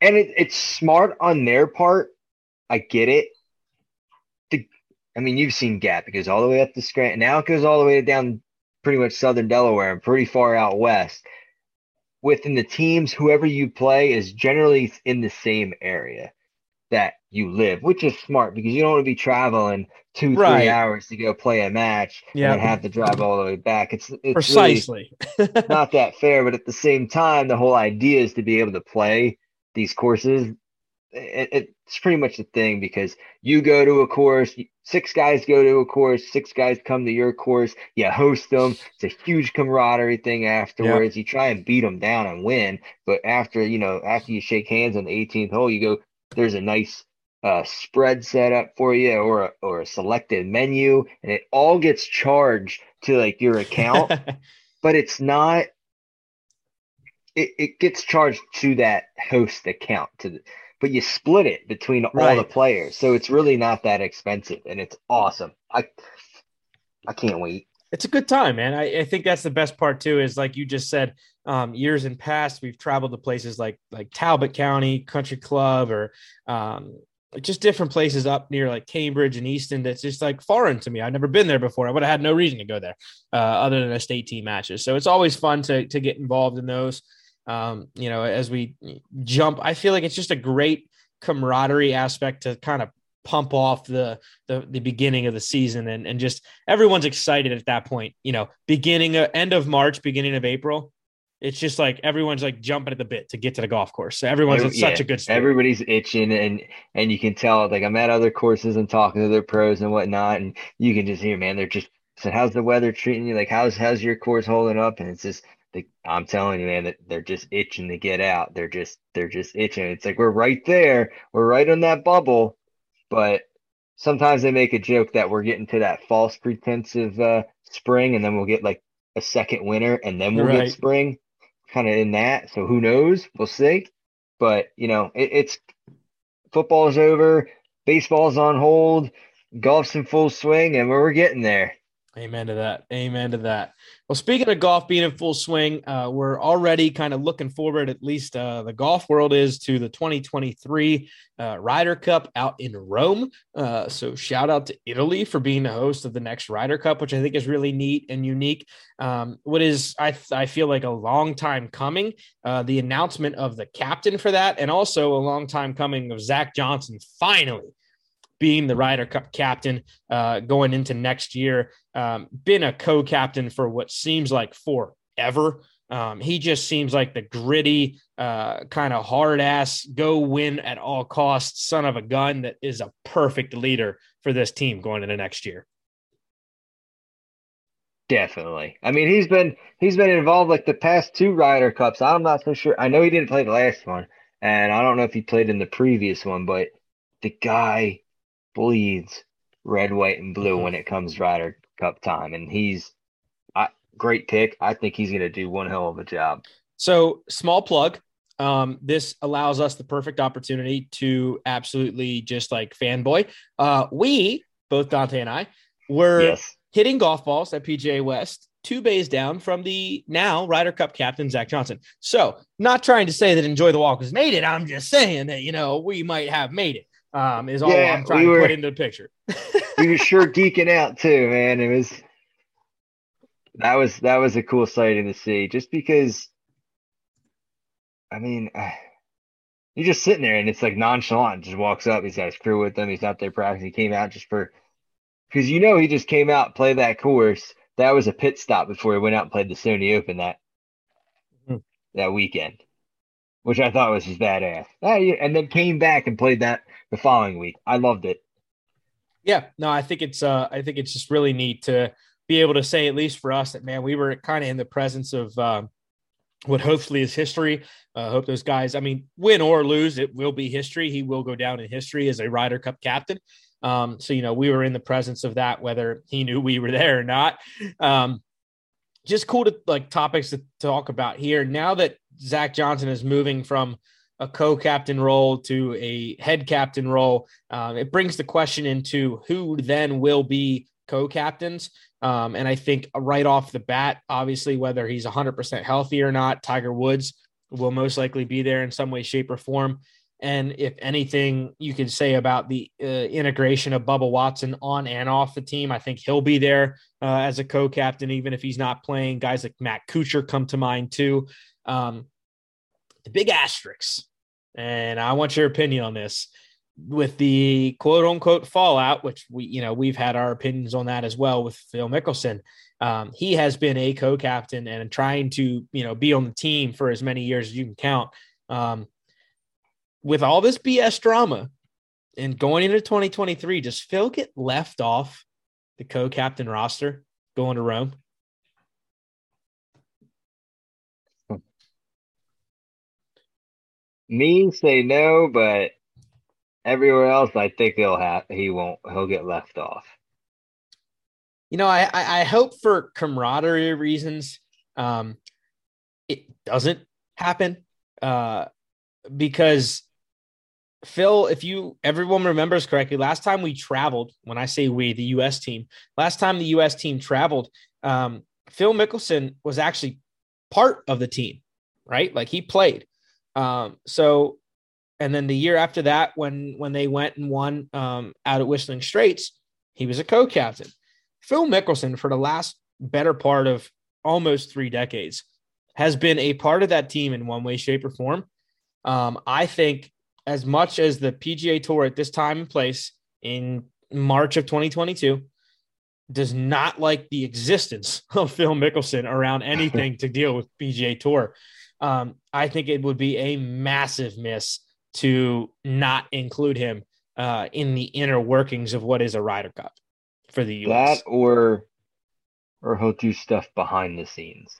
and it, it's smart on their part. I get it. The, I mean, you've seen Gap. It goes all the way up to Scranton. Now it goes all the way down pretty much southern Delaware and pretty far out west. Within the teams, whoever you play is generally in the same area that you live, which is smart because you don't want to be traveling two, right. three hours to go play a match yeah. and have to drive all the way back. It's, it's precisely really not that fair, but at the same time, the whole idea is to be able to play these courses. It, it's pretty much the thing because you go to a course, six guys go to a course, six guys come to your course, you host them. It's a huge camaraderie thing afterwards. Yep. You try and beat them down and win, but after you know, after you shake hands on the 18th hole, you go. There's a nice uh, spread set up for you or a, or a selected menu and it all gets charged to like your account. But it's not it, it gets charged to that host account to the, but you split it between right. all the players. So it's really not that expensive and it's awesome. I i can't wait it's a good time man I, I think that's the best part too is like you just said um, years in past we've traveled to places like like talbot county country club or um, just different places up near like Cambridge and Easton that's just like foreign to me. I've never been there before. I would have had no reason to go there uh, other than a state team matches. So it's always fun to to get involved in those. Um, you know, as we jump, I feel like it's just a great camaraderie aspect to kind of pump off the, the the beginning of the season and and just everyone's excited at that point. You know, beginning of, end of March, beginning of April it's just like everyone's like jumping at the bit to get to the golf course. So everyone's Every, such a good. Everybody's itching and and you can tell like I'm at other courses and talking to their pros and whatnot, and you can just hear, man, they're just so how's the weather treating you? Like how's how's your course holding up? And it's just like I'm telling you, man, that they're just itching to get out. They're just they're just itching. It's like we're right there. We're right on that bubble. But sometimes they make a joke that we're getting to that false pretense of uh, spring and then we'll get like a second winter and then we'll right. get spring kind of in that. So who knows? We'll see. But you know, it, it's football's over, baseball's on hold, golf's in full swing, and we're getting there. Amen to that. Amen to that. Well, speaking of golf being in full swing, uh, we're already kind of looking forward, at least uh, the golf world is, to the 2023 uh, Ryder Cup out in Rome. Uh, so, shout out to Italy for being the host of the next Ryder Cup, which I think is really neat and unique. Um, what is, I, I feel like, a long time coming, uh, the announcement of the captain for that, and also a long time coming of Zach Johnson finally being the Ryder Cup captain uh, going into next year. Um, been a co-captain for what seems like forever. Um, he just seems like the gritty, uh, kind of hard ass, go win at all costs son of a gun that is a perfect leader for this team going into next year. Definitely. I mean, he's been he's been involved like the past two Ryder Cups. I'm not so sure. I know he didn't play the last one, and I don't know if he played in the previous one, but the guy bleeds red, white, and blue mm-hmm. when it comes Ryder Cup time, and he's a great pick. I think he's going to do one hell of a job. So, small plug. Um, this allows us the perfect opportunity to absolutely just like fanboy. Uh, we both Dante and I were yes. hitting golf balls at PGA West two bays down from the now Ryder Cup captain Zach Johnson. So, not trying to say that Enjoy the Walk has made it. I'm just saying that you know we might have made it um, is all yeah, I'm trying we were, to put into the picture. we were sure geeking out too, man. It was that was that was a cool sighting to see, just because. I mean, uh, you're just sitting there and it's like nonchalant. Just walks up. He's got his crew with him. He's out there practicing. He came out just for because you know he just came out play that course. That was a pit stop before he went out and played the Sony Open that mm-hmm. that weekend, which I thought was just badass. And then came back and played that the following week. I loved it. Yeah, no, I think it's uh I think it's just really neat to be able to say at least for us that man we were kind of in the presence of um, what hopefully is history. I uh, hope those guys, I mean, win or lose, it will be history. He will go down in history as a Ryder Cup captain. Um, so you know, we were in the presence of that, whether he knew we were there or not. Um, just cool to like topics to talk about here. Now that Zach Johnson is moving from a co-captain role to a head captain role. Um, it brings the question into who then will be co-captains. Um, and I think right off the bat, obviously, whether he's 100% healthy or not, Tiger Woods will most likely be there in some way, shape, or form. And if anything you could say about the uh, integration of Bubba Watson on and off the team, I think he'll be there uh, as a co-captain, even if he's not playing. Guys like Matt Kuchar come to mind too. Um, the big asterisks and I want your opinion on this with the quote unquote fallout, which we, you know, we've had our opinions on that as well with Phil Mickelson. Um, he has been a co-captain and trying to, you know, be on the team for as many years as you can count. Um, with all this BS drama and going into 2023, does Phil get left off the co-captain roster going to Rome? Me say no, but everywhere else, I think he'll have he won't he'll get left off. You know, I I, hope for camaraderie reasons, um, it doesn't happen, uh, because Phil, if you everyone remembers correctly, last time we traveled, when I say we, the U.S. team, last time the U.S. team traveled, um, Phil Mickelson was actually part of the team, right? Like he played. Um, so, And then the year after that, when when they went and won um, out at Whistling Straits, he was a co-captain. Phil Mickelson, for the last better part of almost three decades, has been a part of that team in one way, shape, or form. Um, I think as much as the PGA Tour at this time and place in March of 2022 does not like the existence of Phil Mickelson around anything to deal with PGA Tour. Um, I think it would be a massive miss to not include him uh, in the inner workings of what is a Ryder Cup for the U.S. That or or he'll do stuff behind the scenes.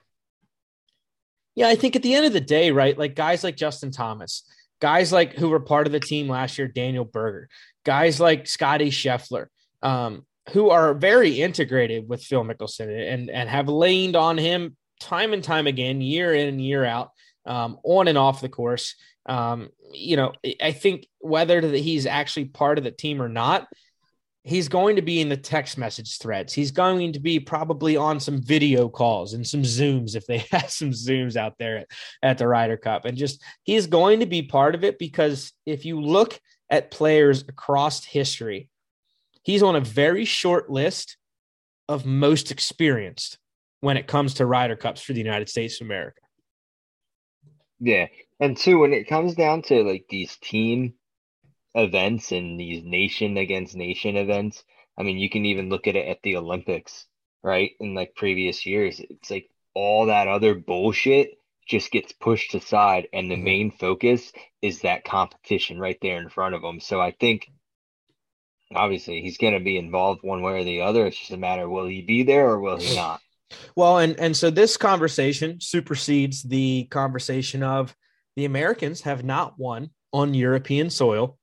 Yeah, I think at the end of the day, right? Like guys like Justin Thomas, guys like who were part of the team last year, Daniel Berger, guys like Scotty Scheffler, um, who are very integrated with Phil Mickelson and and have leaned on him time and time again, year in and year out, um, on and off the course. Um, you know, I think whether he's actually part of the team or not, he's going to be in the text message threads. He's going to be probably on some video calls and some Zooms if they have some Zooms out there at, at the Ryder Cup. And just he's going to be part of it because if you look at players across history, he's on a very short list of most experienced when it comes to Ryder Cups for the United States of America. Yeah. And two, when it comes down to like these team events and these nation against nation events. I mean, you can even look at it at the Olympics, right? In like previous years, it's like all that other bullshit just gets pushed aside, and the mm-hmm. main focus is that competition right there in front of them. So I think obviously he's going to be involved one way or the other. It's just a matter will he be there or will he not? Well, and and so this conversation supersedes the conversation of the Americans have not won on European soil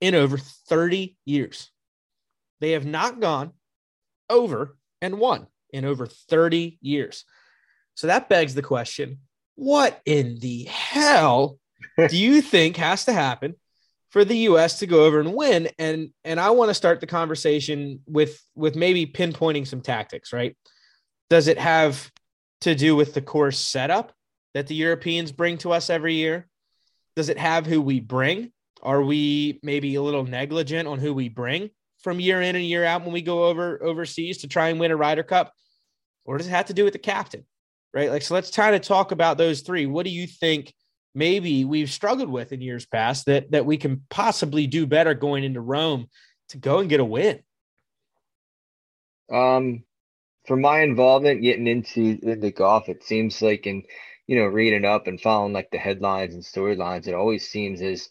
in over 30 years. They have not gone over and won in over 30 years. So that begs the question what in the hell do you think has to happen for the US to go over and win? And and I want to start the conversation with with maybe pinpointing some tactics, right? Does it have to do with the course setup that the Europeans bring to us every year? Does it have who we bring? Are we maybe a little negligent on who we bring from year in and year out when we go over overseas to try and win a Ryder Cup? Or does it have to do with the captain? Right? Like, so let's try to talk about those three. What do you think maybe we've struggled with in years past that that we can possibly do better going into Rome to go and get a win? Um, from my involvement getting into into golf, it seems like in you know reading up and following like the headlines and storylines, it always seems as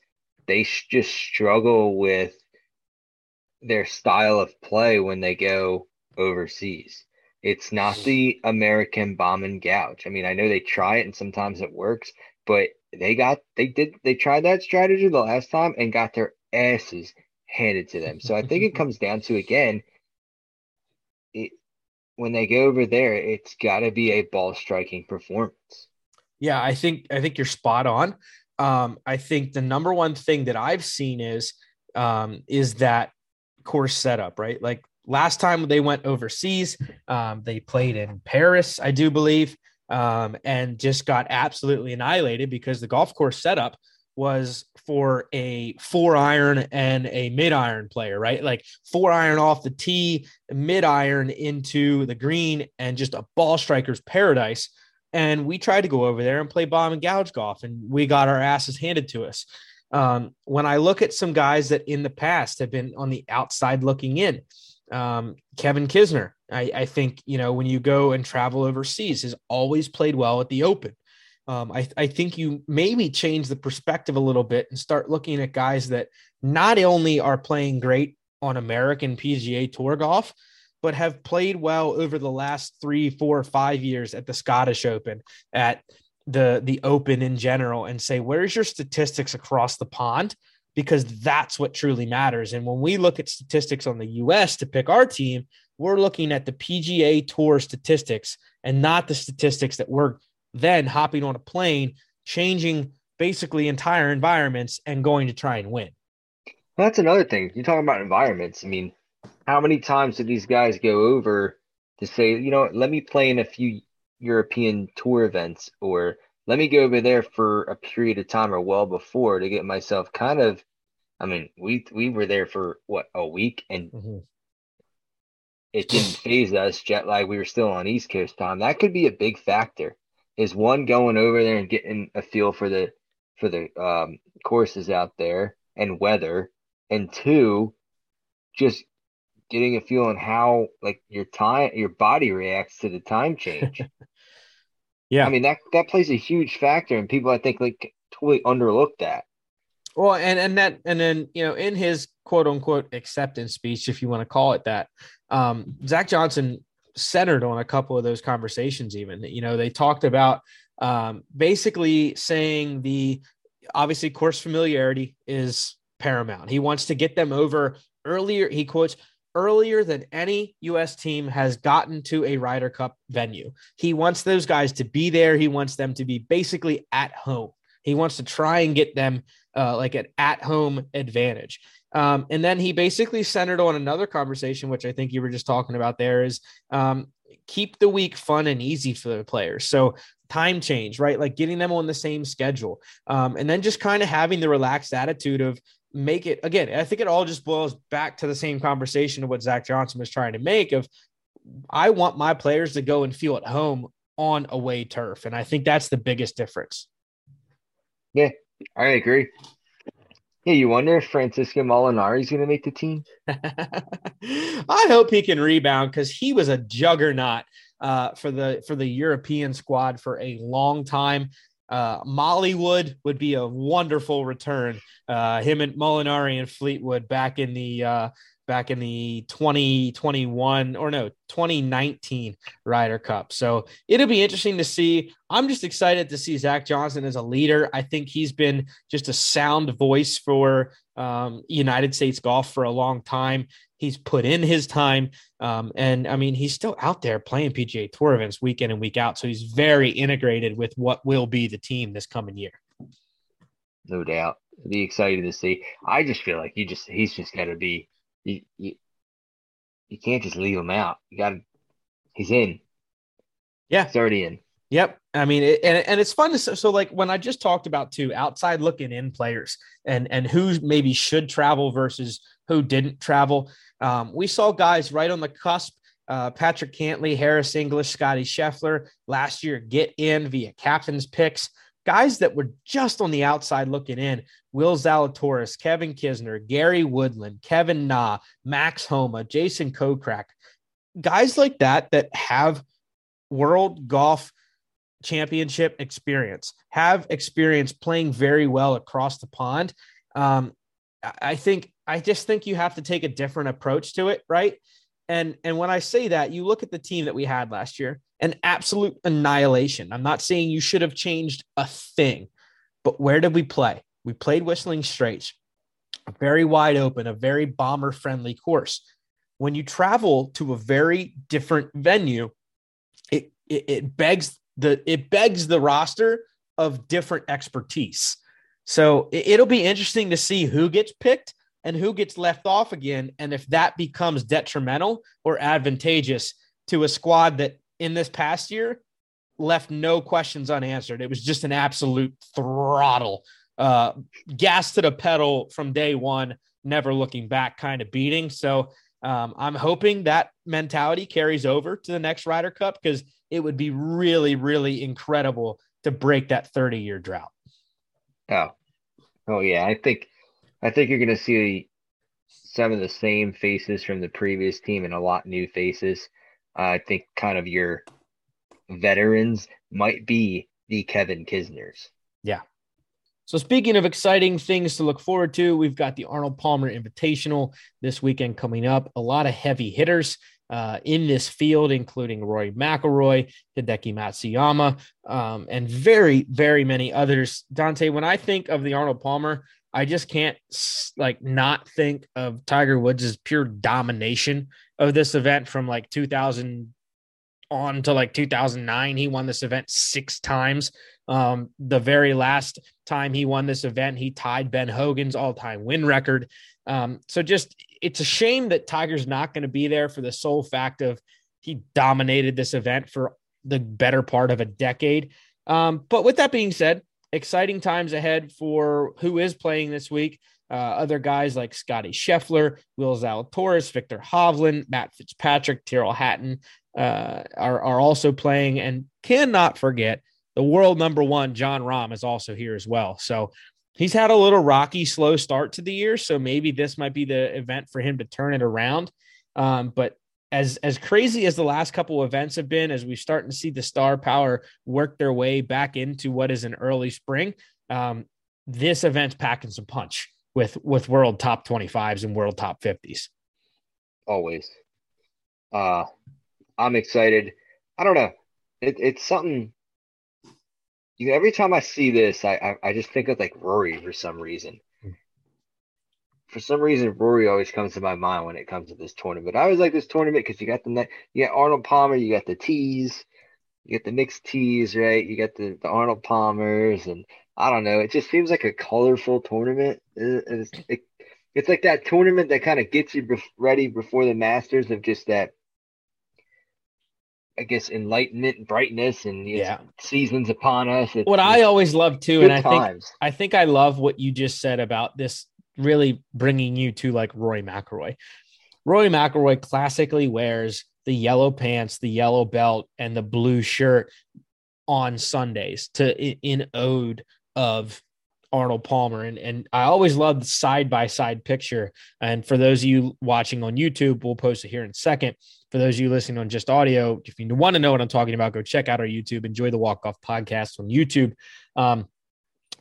they sh- just struggle with their style of play when they go overseas. It's not mm. the American bomb and gouge. I mean, I know they try it and sometimes it works, but they got they did they tried that strategy the last time and got their asses handed to them. So I think it comes down to again, it when they go over there, it's got to be a ball striking performance. Yeah, I think I think you're spot on um, I think the number one thing that I've seen is um, is that course setup, right? Like last time they went overseas, um, they played in Paris, I do believe, um, and just got absolutely annihilated because the golf course setup was for a four iron and a mid iron player, right? Like four iron off the tee, mid iron into the green, and just a ball striker's paradise and we tried to go over there and play bomb and gouge golf, and we got our asses handed to us. Um, when I look at some guys that in the past have been on the outside looking in, um, Kevin Kisner, I, I, think you know when you go and travel overseas, has always played well at the Open. Um, I, I think you maybe change the perspective a little bit and start looking at guys that not only are playing great on American PGA Tour golf, but have played well over the last three, four, five years at the Scottish Open, at the the Open in general, and say, where's your statistics across the pond? Because that's what truly matters. And when we look at statistics on the US to pick our team, we're looking at the PGA Tour statistics and not the statistics that we're then hopping on a plane, changing basically entire environments and going to try and win. That's another thing. You're talking about environments. I mean, how many times did these guys go over to say, you know, let me play in a few European tour events or let me go over there for a period of time or well before to get myself kind of. I mean, we we were there for what a week, and mm-hmm. it didn't phase us. Jet lag. We were still on East Coast time. That could be a big factor. Is one going over there and getting a feel for the for the um, courses out there and weather, and two, just getting a feel on how like your time your body reacts to the time change. yeah. I mean that that plays a huge factor and people I think like totally underlook that. Well, and and that and then you know in his quote unquote acceptance speech, if you want to call it that, um, Zach Johnson centered on a couple of those conversations. Even you know they talked about um, basically saying the obviously course familiarity is paramount. He wants to get them over earlier. He quotes earlier than any U.S. team has gotten to a Ryder Cup venue. He wants those guys to be there. He wants them to be basically at home. He wants to try and get them uh, like an at home advantage. Um, and then he basically centered on another conversation, which I think you were just talking about there is um, keep the week fun and easy for the players. So time change, right? Like getting them on the same schedule. Um, and then just kind of having the relaxed attitude of make it again. I think it all just boils back to the same conversation of what Zach Johnson was trying to make of I want my players to go and feel at home on away turf. And I think that's the biggest difference. Yeah, I agree. Yeah, you wonder if Francesco Molinari is going to make the team. I hope he can rebound because he was a juggernaut uh, for the for the European squad for a long time. Uh, Moliwood would be a wonderful return. Uh, him and Molinari and Fleetwood back in the uh, back in the 2021 or no 2019 Ryder Cup. So it'll be interesting to see. I'm just excited to see Zach Johnson as a leader. I think he's been just a sound voice for um, United States golf for a long time. He's put in his time. Um, and I mean, he's still out there playing PGA Tour events week in and week out. So he's very integrated with what will be the team this coming year. No doubt. Be excited to see. I just feel like you just he's just got to be you, you you can't just leave him out. You got to. He's in. Yeah, he's already in. Yep. I mean, it, and and it's fun to so like when I just talked about two outside looking in players and and who maybe should travel versus who didn't travel. Um, we saw guys right on the cusp. Uh, Patrick Cantlay, Harris English, Scotty Scheffler last year get in via captain's picks. Guys that were just on the outside looking in. Will Zalatoris, Kevin Kisner, Gary Woodland, Kevin Na, Max Homa, Jason Kokrak. Guys like that that have world golf championship experience, have experience playing very well across the pond. Um, I think I just think you have to take a different approach to it, right? And and when I say that, you look at the team that we had last year, an absolute annihilation. I'm not saying you should have changed a thing, but where did we play? We played Whistling Straits, very wide open, a very bomber friendly course. When you travel to a very different venue, it, it, it begs the it begs the roster of different expertise. So it'll be interesting to see who gets picked and who gets left off again, and if that becomes detrimental or advantageous to a squad that in this past year left no questions unanswered. It was just an absolute throttle, uh, gas to the pedal from day one, never looking back kind of beating. So um, I'm hoping that mentality carries over to the next Ryder Cup because it would be really, really incredible to break that 30 year drought. Oh, oh yeah. I think I think you're going to see some of the same faces from the previous team and a lot new faces. Uh, I think kind of your veterans might be the Kevin Kisners. Yeah. So speaking of exciting things to look forward to, we've got the Arnold Palmer Invitational this weekend coming up. A lot of heavy hitters uh, in this field, including Rory McIlroy, Hideki Matsuyama, um, and very, very many others. Dante, when I think of the Arnold Palmer, I just can't like not think of Tiger Woods' pure domination of this event from like 2000 on to like 2009. He won this event six times. Um, the very last time he won this event, he tied Ben Hogan's all time win record. Um, so just it's a shame that Tiger's not going to be there for the sole fact of he dominated this event for the better part of a decade. Um, but with that being said, exciting times ahead for who is playing this week. Uh, other guys like Scotty Scheffler, Will Zalatoris, Viktor Hovland, Matt Fitzpatrick, Tyrrell Hatton uh, are, are also playing. And cannot forget the world number one, Jon Rahm, is also here as well. So he's had a little rocky, slow start to the year. So maybe this might be the event for him to turn it around. Um, but as as crazy as the last couple events have been, as we're starting to see the star power work their way back into what is an early spring, um, this event's packing some punch with with world top 25s and world top 50s. Always. Uh I'm excited. I don't know. It, it's something you know, every time I see this, I, I, I just think of like Rory for some reason hmm. for some reason Rory always comes to my mind when it comes to this tournament. I always like this tournament because you got the you got Arnold Palmer, you got the tees, you got the mixed tees, right? You got the, the Arnold Palmers, and I don't know. It just seems like a colorful tournament. It's, it, it's like that tournament that kind of gets you ready before the Masters of just that. I guess enlightenment and brightness and yeah, seasons upon us. It's, what I always love too, and I times. think I think I love what you just said about this really bringing you to like Rory McIlroy. Rory McIlroy classically wears the yellow pants, the yellow belt, and the blue shirt on Sundays to in ode of Arnold Palmer. And, and I always love the side by side picture. And for those of you watching on YouTube, we'll post it here in a second. For those of you listening on just audio, if you want to know what I'm talking about, go check out our YouTube. Enjoy the Walk Off podcast on YouTube. Um,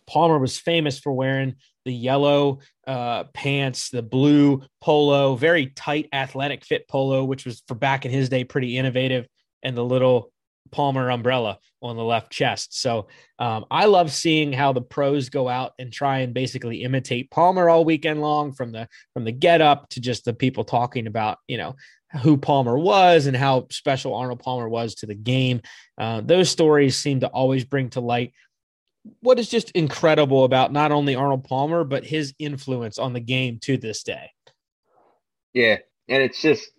Palmer was famous for wearing the yellow uh, pants, the blue polo, very tight athletic fit polo, which was for back in his day pretty innovative, and the little Palmer umbrella on the left chest. So um, I love seeing how the pros go out and try and basically imitate Palmer all weekend long, from the from the get up to just the people talking about you know who Palmer was and how special Arnold Palmer was to the game. Uh, those stories seem to always bring to light what is just incredible about not only Arnold Palmer but his influence on the game to this day. Yeah, and it's just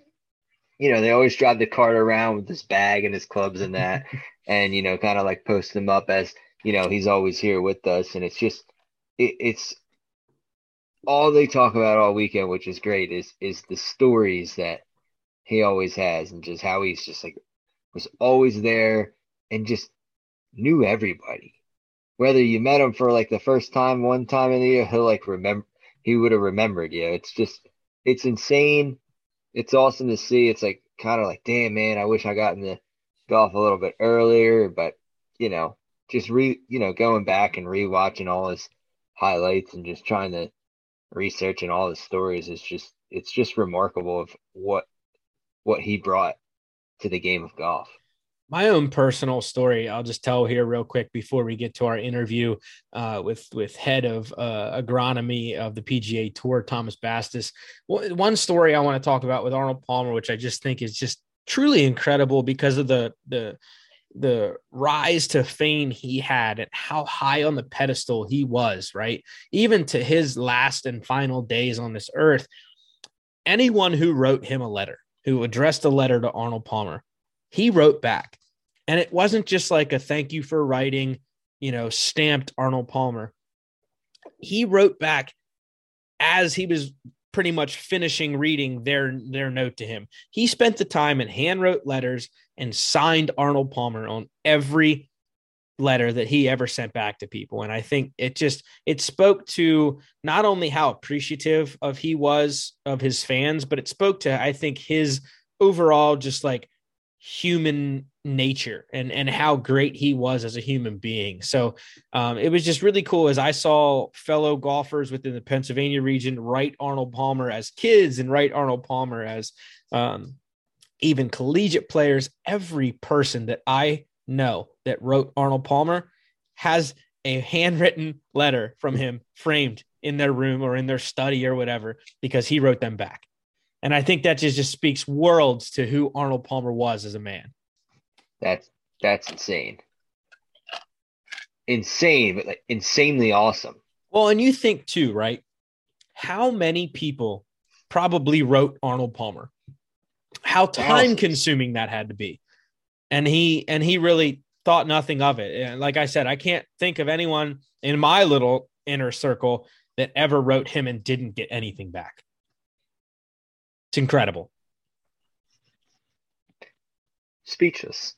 you know they always drive the cart around with his bag and his clubs and that, and you know kind of like post him up as you know he's always here with us, and it's just it, it's all they talk about all weekend, which is great, is is the stories that he always has and just how he's just like was always there and just knew everybody whether you met him for like the first time, one time in the year, he'll like remember, he would have remembered you. It's just, it's insane. It's awesome to see. It's like kind of like, damn, man, I wish I got in the golf a little bit earlier, but you know, just re, you know, going back and rewatching all his highlights and just trying to research and all his stories is just, it's just remarkable of what, what he brought to the game of golf my own personal story i'll just tell here real quick before we get to our interview uh, with with head of uh, agronomy of the pga tour thomas bastis. One story i want to talk about with arnold palmer which i just think is just truly incredible because of the the the rise to fame he had and how high on the pedestal he was right? Even to his last and final days on this earth anyone who wrote him a letter who addressed a letter to arnold palmer he wrote back. And it wasn't just like a thank you for writing, you know, stamped Arnold Palmer. He wrote back as he was pretty much finishing reading their their note to him. He spent the time and handwrote letters and signed Arnold Palmer on every letter that he ever sent back to people and i think it just it spoke to not only how appreciative of he was of his fans but it spoke to i think his overall just like human nature and and how great he was as a human being. So um, it was just really cool as I saw fellow golfers within the Pennsylvania region write Arnold Palmer as kids and write Arnold Palmer as um, even collegiate players. Every person that I know that wrote Arnold Palmer has a handwritten letter from him framed in their room or in their study or whatever because he wrote them back. And I think that just, just speaks worlds to who Arnold Palmer was as a man. That's that's insane. Insane, but like insanely awesome. Well, and you think too, right? How many people probably wrote Arnold Palmer? How time consuming that had to be. And he and he really thought nothing of it. And like I said, I can't think of anyone in my little inner circle that ever wrote him and didn't get anything back. It's incredible. Speechless.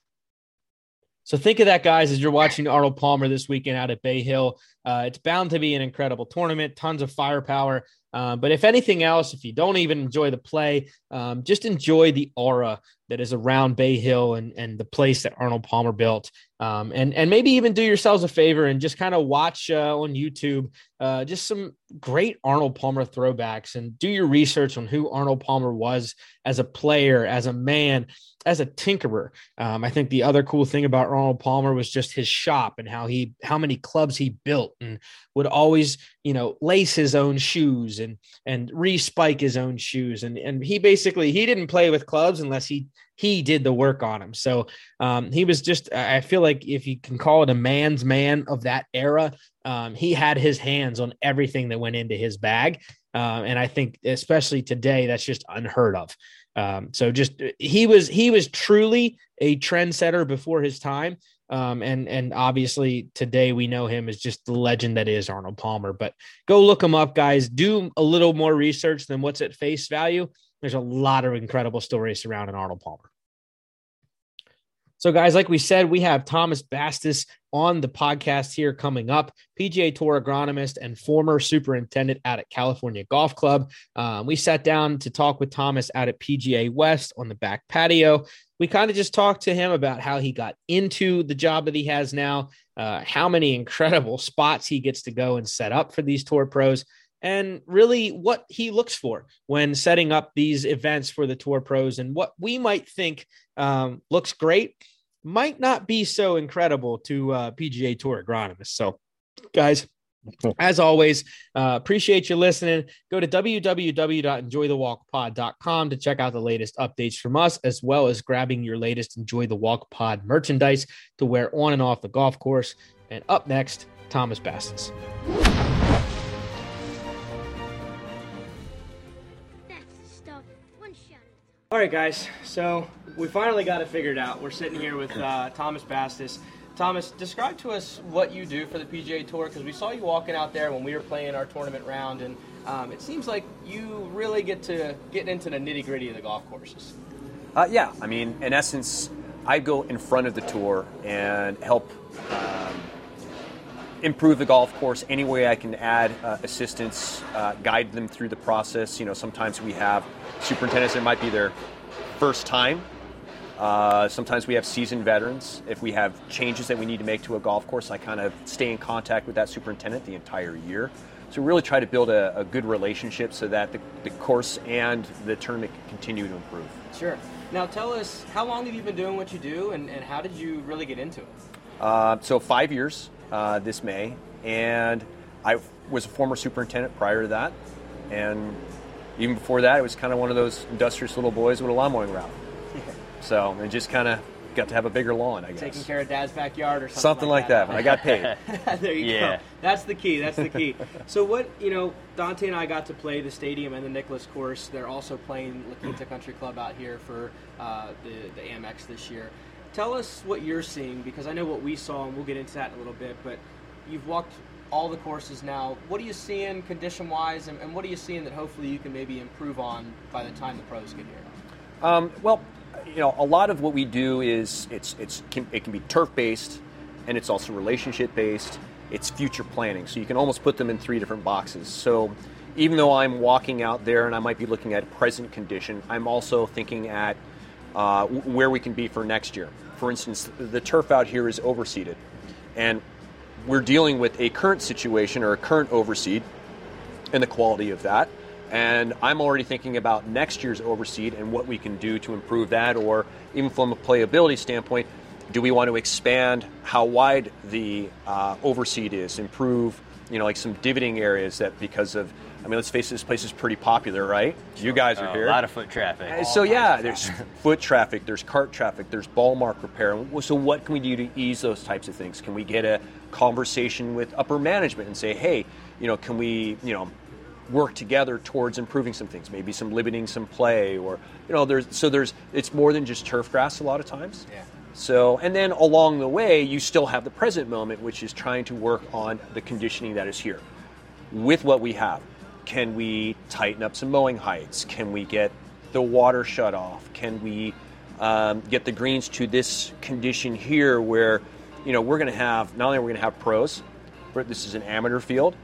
So think of that, guys, as you're watching Arnold Palmer this weekend out at Bay Hill. Uh, it's bound to be an incredible tournament, tons of firepower. Uh, but if anything else, if you don't even enjoy the play, um, just enjoy the aura that is around Bay Hill and, and the place that Arnold Palmer built. Um, and, and maybe even do yourselves a favor and just kind of watch uh, on YouTube uh, just some great Arnold Palmer throwbacks and do your research on who Arnold Palmer was as a player, as a man, as a tinkerer. Um, I think the other cool thing about Arnold Palmer was just his shop and how he, how many clubs he built and would always, you know, lace his own shoes and, and respike his own shoes. And, and he basically, he didn't play with clubs unless he he did the work on him. So um, he was just, I feel like if you can call it a man's man of that era, um, he had his hands on everything that went into his bag. Uh, and I think, especially today, that's just unheard of. Um, so just he was he was truly a trendsetter before his time. Um, and and obviously today we know him as just the legend that is Arnold Palmer. But go look him up, guys. Do a little more research than what's at face value. There's a lot of incredible stories surrounding Arnold Palmer. So, guys, like we said, we have Thomas Bastis on the podcast here coming up, PGA Tour agronomist and former superintendent out at California Golf Club. Um, we sat down to talk with Thomas out at PGA West on the back patio. We kind of just talked to him about how he got into the job that he has now, uh, how many incredible spots he gets to go and set up for these tour pros, and really what he looks for when setting up these events for the tour pros and what we might think um, looks great might not be so incredible to uh, PGA Tour agronomists. So, guys, as always, uh, appreciate you listening. Go to www.enjoythewalkpod.com to check out the latest updates from us, as well as grabbing your latest Enjoy the Walk Pod merchandise to wear on and off the golf course. And up next, Thomas Bastis. All right, guys. So we finally got it figured out. We're sitting here with uh, Thomas Bastis. Thomas, describe to us what you do for the PGA Tour because we saw you walking out there when we were playing our tournament round, and um, it seems like you really get to get into the nitty gritty of the golf courses. Uh, yeah, I mean, in essence, I go in front of the tour and help um, improve the golf course any way I can add uh, assistance, uh, guide them through the process. You know, sometimes we have superintendents that might be their first time. Uh, sometimes we have seasoned veterans. If we have changes that we need to make to a golf course, I kind of stay in contact with that superintendent the entire year. So we really try to build a, a good relationship so that the, the course and the tournament continue to improve. Sure. Now tell us, how long have you been doing what you do, and, and how did you really get into it? Uh, so five years uh, this May, and I was a former superintendent prior to that, and even before that, it was kind of one of those industrious little boys with a lawn mowing route. so it just kind of got to have a bigger lawn, I guess. Taking care of dad's backyard or something, something like, like that. that. I got paid. there you yeah. go. That's the key. That's the key. so what you know, Dante and I got to play the stadium and the Nicklaus course. They're also playing La Quinta Country Club out here for uh, the the Amex this year. Tell us what you're seeing because I know what we saw, and we'll get into that in a little bit. But you've walked all the courses now. What are you seeing condition wise, and, and, what are you seeing that hopefully you can maybe improve on by the time the pros get here? Um, well, you know, a lot of what we do is it's it's can, it can be turf based, and it's also relationship based. It's future planning, so you can almost put them in three different boxes. So. Even though I'm walking out there and I might be looking at present condition, I'm also thinking at uh, where we can be for next year. For instance, the turf out here is overseeded, and we're dealing with a current situation or a current overseed and the quality of that. And I'm already thinking about next year's overseed and what we can do to improve that, or even from a playability standpoint, do we want to expand how wide the uh, overseed is, improve, you know, like some divoting areas that because of I mean, let's face it, this place is pretty popular, right? Sure. You guys are uh, here. A lot of foot traffic. Uh, so yeah, there's foot traffic, there's cart traffic, there's ball mark repair. So what can we do to ease those types of things? Can we get a conversation with upper management and say, hey, you know, can we, you know, work together towards improving some things, maybe some limiting some play, or you know, there's so there's it's more than just turf grass a lot of times. Yeah. So, and then along the way, you still have the present moment, which is trying to work on the conditioning that is here with what we have. Can we tighten up some mowing heights? Can we get the water shut off? Can we um, get the greens to this condition here where, you know, we're going to have, not only are we going to have pros, but this is an amateur field,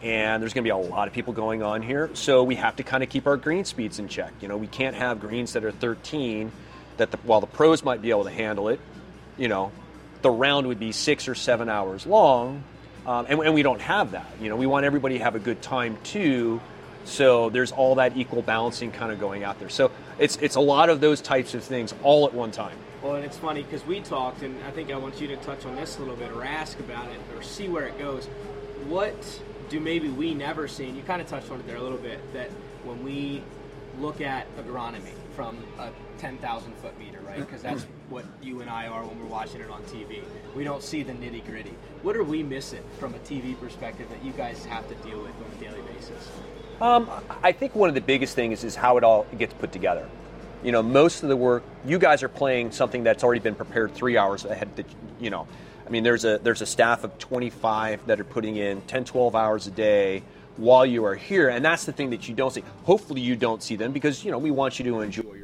and there's going to be a lot of people going on here. So we have to kind of keep our green speeds in check. You know, we can't have greens that are 13 that the, while the pros might be able to handle it, you know, the round would be six or seven hours long, um, and, and we don't have that. You know, we want everybody to have a good time too. So there's all that equal balancing kind of going out there. So it's it's a lot of those types of things all at one time. Well, and it's funny because we talked, and I think I want you to touch on this a little bit, or ask about it, or see where it goes. What do maybe we never see? And you kind of touched on it there a little bit. That when we look at agronomy from a 10,000 foot meter, right? Because that's what you and I are when we're watching it on TV. We don't see the nitty gritty. What are we missing from a TV perspective that you guys have to deal with on a daily basis? Um, I think one of the biggest things is how it all gets put together. You know, most of the work you guys are playing something that's already been prepared three hours ahead. That you know, I mean, there's a there's a staff of 25 that are putting in 10, 12 hours a day while you are here, and that's the thing that you don't see. Hopefully, you don't see them because you know we want you to enjoy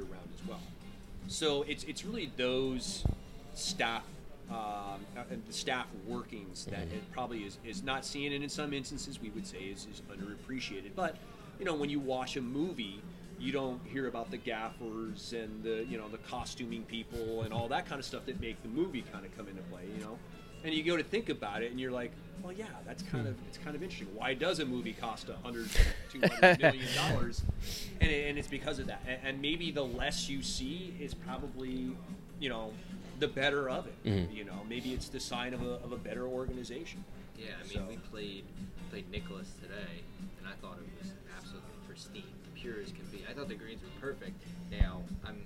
So it's it's really those staff um, uh, the staff workings that it probably is, is not seen, and in some instances we would say is, is underappreciated. But you know, when you watch a movie, you don't hear about the gaffers and the you know the costuming people and all that kind of stuff that make the movie kind of come into play. You know, and you go to think about it, and you're like, well, yeah, that's kind hmm. of it's kind of interesting. Why does a movie cost a hundred, two hundred million dollars? And, it- and it's because of that. And, and maybe the less you see is probably, you know, the better of it. Mm-hmm. You know, maybe it's the sign of a, of a better organization. Yeah, I mean, So- we played played Nicklaus today, and I thought it was absolutely pristine, pure as can be. I thought the greens were perfect. Now, I'm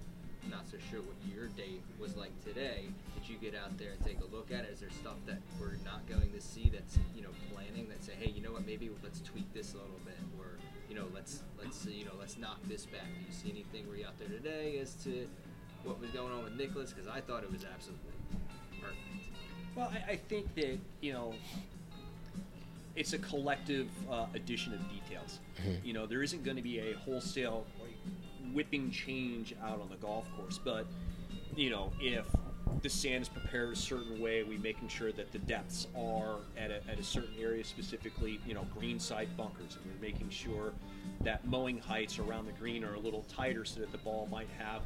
not so sure what your day was like today. Did you get out there and take a look at it? Is there stuff that we're not going to see that's you know planning that say, hey, you know what, maybe let's tweak this a little bit, or you know, let's let's you know let's knock this back. Do you see anything were you out there today as to what was going on with Nicklaus? Because I thought it was absolutely perfect. Well, I, I think that you know, it's a collective uh, addition of details. You know, there isn't going to be a wholesale like, whipping change out on the golf course, but you know, if the sand is prepared a certain way, we making sure that the depths are at a, at a certain area, specifically, you know, green side bunkers, and we're making sure that mowing heights around the green are a little tighter so that the ball might have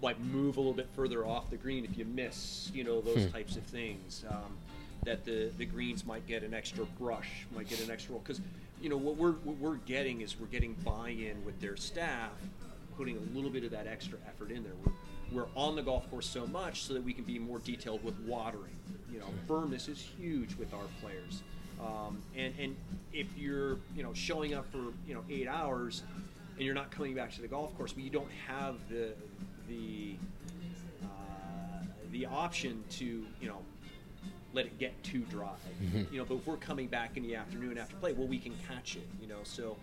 like move a little bit further off the green if you miss, you know, those types of things. Um, that the the greens might get an extra brush, might get an extra roll because you know what we're what we're getting is we're getting buy-in with their staff, putting a little bit of that extra effort in there. We're we're on the golf course so much so that we can be more detailed with watering. You know, firmness is huge with our players. Um, and and if you're you know showing up for you know eight hours and you're not coming back to the golf course, but you don't have the the uh, the option to you know let it get too dry. You know, but if we're coming back in the afternoon after play, well, we can catch it. You know, so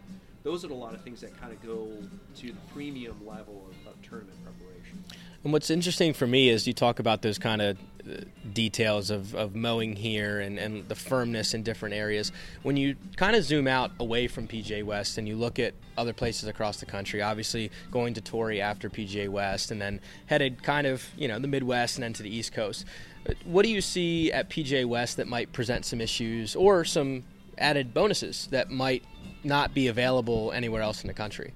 those are a lot of things that kind of go to the premium level of, of tournament preparation. And what's interesting for me is you talk about those kind of uh, details of, of mowing here and, and the firmness in different areas. When you kind of zoom out away from PGA West and you look at other places across the country, obviously going to Torrey after PGA West and then headed kind of, you know, the Midwest and then to the East Coast. Uh, What do you see at PGA West that might present some issues or some added bonuses that might not be available anywhere else in the country?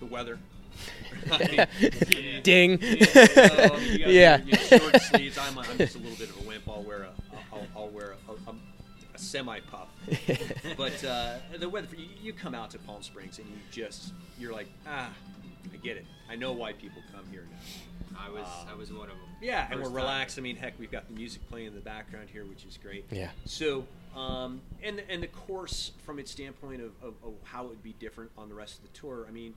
The weather. Ding. You got Yeah. Your, your short sleeves. I'm, I'm just a little bit of a wimp. I'll wear a, I'll, I'll wear a, a, a semi puff. but uh, the weather, you, you come out to Palm Springs and you just, you're like, ah, I get it. I know why people come here now. I was Uh, I was one of them. Yeah, and we're First time. relaxed. I mean, heck, we've got the music playing in the background here, which is great. Yeah. So, um, and and the course from its standpoint of, of, of how it would be different on the rest of the tour. I mean,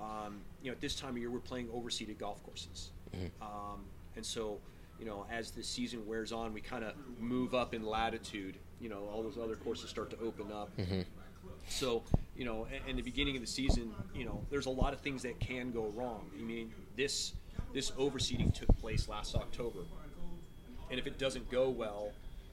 um, you know, at this time of year, we're playing overseeded golf courses, um, and so you know, as the season wears on, we kind of move up in latitude. You know, all those other courses start to open up. So, you know, in, in the beginning of the season, you know, there's a lot of things that can go wrong. I mean, this this overseeding took place last October. and if it doesn't go well,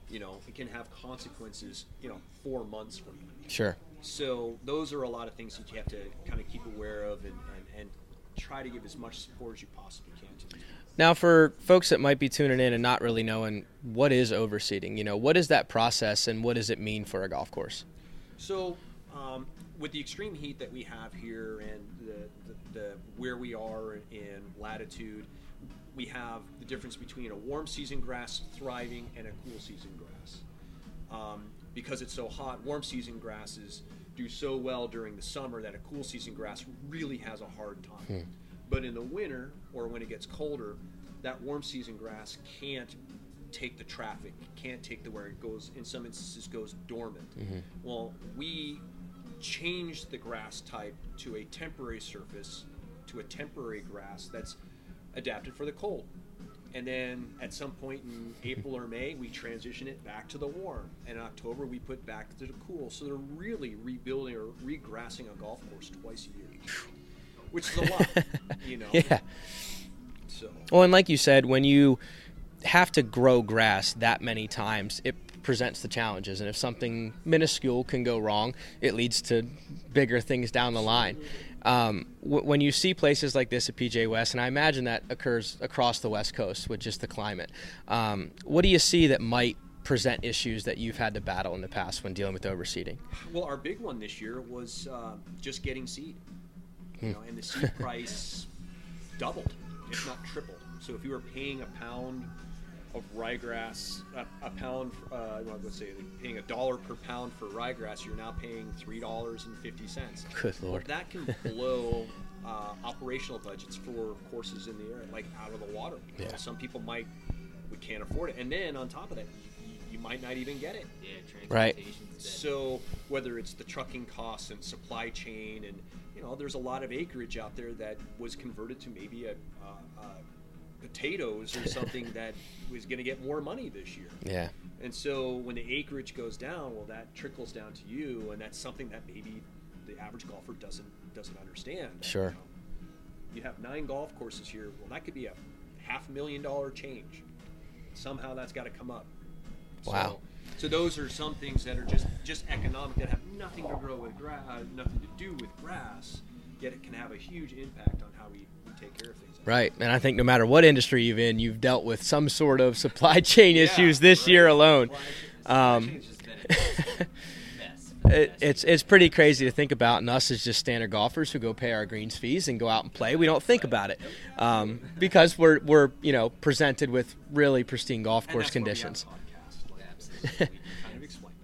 you know, it can have consequences. You know, four months from now. Sure. So those are a lot of things that you have to kind of keep aware of and, and, and try to give as much support as you possibly can to. these Now, for folks that might be tuning in and not really knowing what is overseeding, you know, what is that process and what does it mean for a golf course? So, um, with the extreme heat that we have here and the, the, the where we are in latitude, we have the difference between a warm season grass thriving and a cool season grass. Um, because it's so hot, warm season grasses do so well during the summer that a cool season grass really has a hard time. Hmm. But in the winter or when it gets colder, that warm season grass can't take the traffic, can't take the where it goes. In some instances, goes dormant. Mm-hmm. Well, we changed the grass type to a temporary surface, to a temporary grass that's adapted for the cold. And then at some point in April or May, we transition it back to the warm. And in October, we put back to the cool. So they're really rebuilding or regrassing a golf course twice a year, which is a lot, you know. Yeah. So Well, and like you said, when you have to grow grass that many times, it presents the challenges. And if something minuscule can go wrong, it leads to bigger things down the line. Um, w- when you see places like this at PGA West, and I imagine that occurs across the West Coast with just the climate, um, what do you see that might present issues that you've had to battle in the past when dealing with overseeding? Well, our big one this year was uh, just getting seed. You know, and the seed price doubled, if not tripled. So if you were paying a pound of ryegrass, a, a pound, uh, well, let's say paying a dollar per pound for ryegrass, you're now paying three dollars and fifty cents. Good lord. That can blow uh, operational budgets for courses in the air, like out of the water. You know, Yeah. Some people might, we can't afford it, and then on top of that, you, you might not even get it. Yeah, Right. So whether it's the trucking costs and supply chain, and you know, there's a lot of acreage out there that was converted to maybe a, uh, uh, potatoes or something that was going to get more money this year. Yeah. And so when the acreage goes down, well, that trickles down to you, and that's something that maybe the average golfer doesn't doesn't understand. Sure. You, know, you have nine golf courses here. Well, that could be a half million dollar change. Somehow that's got to come up. Wow. So, so those are some things that are just just economic that have nothing to grow with grass, uh, nothing to do with grass. Yet it can have a huge impact on how we, we take care of things. Right. And I think no matter what industry you're in, you've dealt with some sort of supply chain Yeah, issues this right. year alone. Um, chain's just been a mess. It, it's it's pretty crazy to think about, and us as just standard golfers who go pay our greens fees and go out and play, we don't think about it um, because we're we're you know presented with really pristine golf course that's why we have conditions.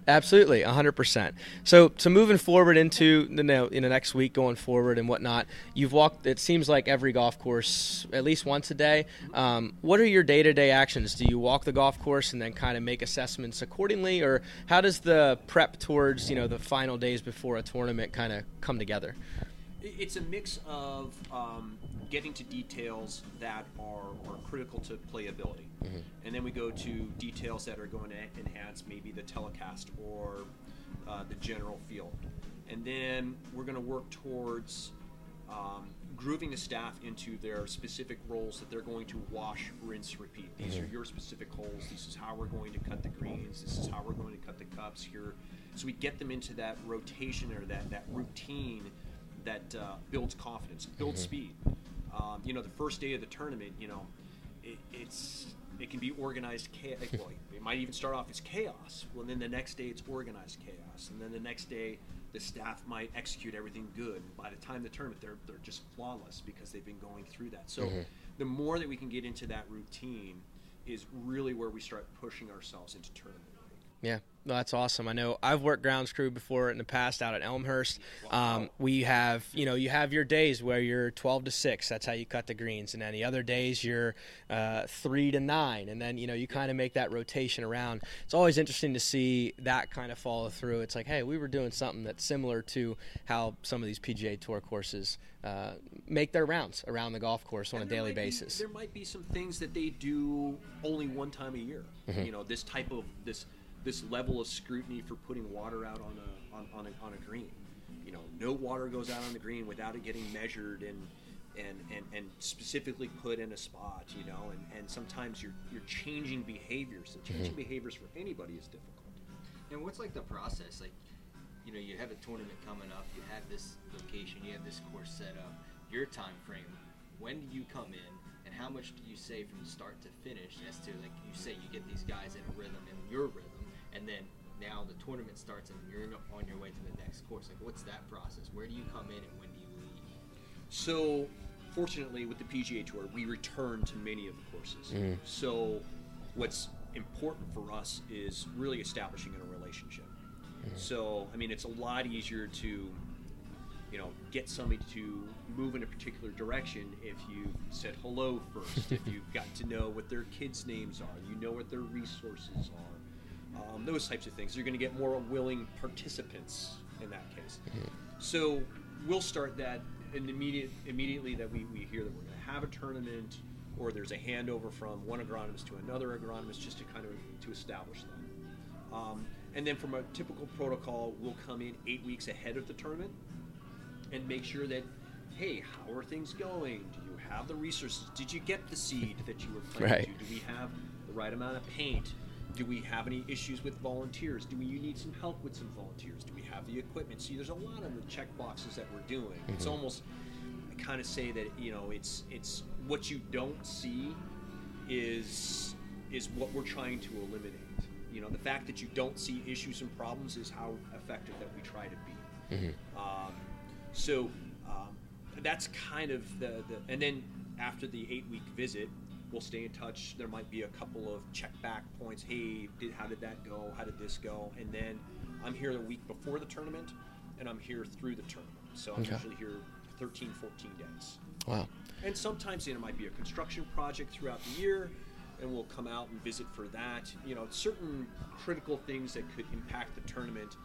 Absolutely, 100%. So, so moving forward into the you know, in the next week, going forward and whatnot, you've walked. It seems like every golf course at least once a day. Um, what are your day-to-day actions? Do you walk the golf course and then kind of make assessments accordingly, or how does the prep towards you know the final days before a tournament kind of come together? It's a mix of um, getting to details that are, are critical to playability. And then we go to details that are going to enhance maybe the telecast or uh, the general feel. And then we're going to work towards um, grooving the staff into their specific roles that they're going to wash, rinse, repeat. These are your specific holes. This is how we're going to cut the greens. This is how we're going to cut the cups here. So we get them into that rotation or that, that routine that uh, builds confidence, builds speed. Um, you know, the first day of the tournament, you know, it, it's it can be organized chaos. Well, it might even start off as chaos. Well, then the next day it's organized chaos, and then the next day the staff might execute everything good. And by the time the tournament, they're they're just flawless because they've been going through that. So the more that we can get into that routine is really where we start pushing ourselves into tournament. Yeah, no, that's awesome. I know I've worked grounds crew before in the past out at Elmhurst. Um, we have, you know, you have your days where you're 12 to 6. That's how you cut the greens. And then the other days you're uh, 3 to 9. And then, you know, you kind of make that rotation around. It's always interesting to see that kind of follow through. It's like, hey, we were doing something that's similar to how some of these PGA Tour courses uh, make their rounds around the golf course on a And there daily might be- basis. there might be some things that they do only one time a year. Mm-hmm. You know, this type of this this level of scrutiny for putting water out on a on, on a on a green. You know, no water goes out on the green without it getting measured and and, and, and specifically put in a spot, you know, and, and sometimes you're you're changing behaviors. So changing mm-hmm. behaviors for anybody is difficult. And what's like the process? Like, you know, you have a tournament coming up. You have this location. You have this course set up. Your time frame. When do you come in? And how much do you say from start to finish? As to like you say, you get these guys in a rhythm and your rhythm, and then now the tournament starts and you're on your way to the next course. Like, what's that process? Where do you come in and when do you leave? So, fortunately, with the PGA Tour, we return to many of the courses. Mm-hmm. So, what's important for us is really establishing a relationship. Mm-hmm. So, I mean, it's a lot easier to, you know, get somebody to move in a particular direction if you've said hello first, if you've got to know what their kids' names are, you know what their resources are, um, those types of things. You're going to get more willing participants in that case. So we'll start that and immediate immediately that we, we hear that we're going to have a tournament or there's a handover from one agronomist to another agronomist just to kind of to establish that. Um, and then from a typical protocol, we'll come in eight weeks ahead of the tournament and make sure that hey, how are things going? Do you have the resources? Did you get the seed that you were planning Right. to? Do we have the right amount of paint? Do we have any issues with volunteers? Do we you need some help with some volunteers? Do we have the equipment? See, there's a lot of the check boxes that we're doing. It's almost I kind of say that you know it's it's what you don't see is is what we're trying to eliminate. You know, the fact that you don't see issues and problems is how effective that we try to be. Um, so um, that's kind of the, the and then after the eight week visit, we'll stay in touch. There might be a couple of check back points. Hey, did how did that go? How did this go? And then I'm here the week before the tournament, and I'm here through the tournament. So I'm Okay. usually here 13, 14 days. Wow. And sometimes you know, it might be a construction project throughout the year, and we'll come out and visit for that. You know, certain critical things that could impact the tournament,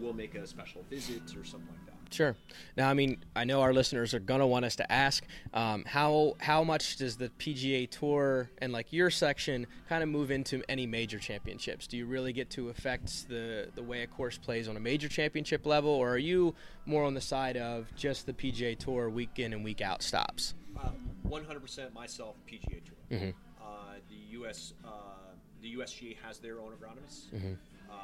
we'll make a special visit or something like that. Sure. Now, I mean, I know our listeners are gonna want us to ask um, how how much does the PGA Tour and like your section kind of move into any major championships? Do you really get to affect the the way a course plays on a major championship level, or are you more on the side of just the PGA Tour week in and week out stops? Uh, 100% myself, PGA Tour. Uh, the US, uh, the USGA has their own agronomists. Uh,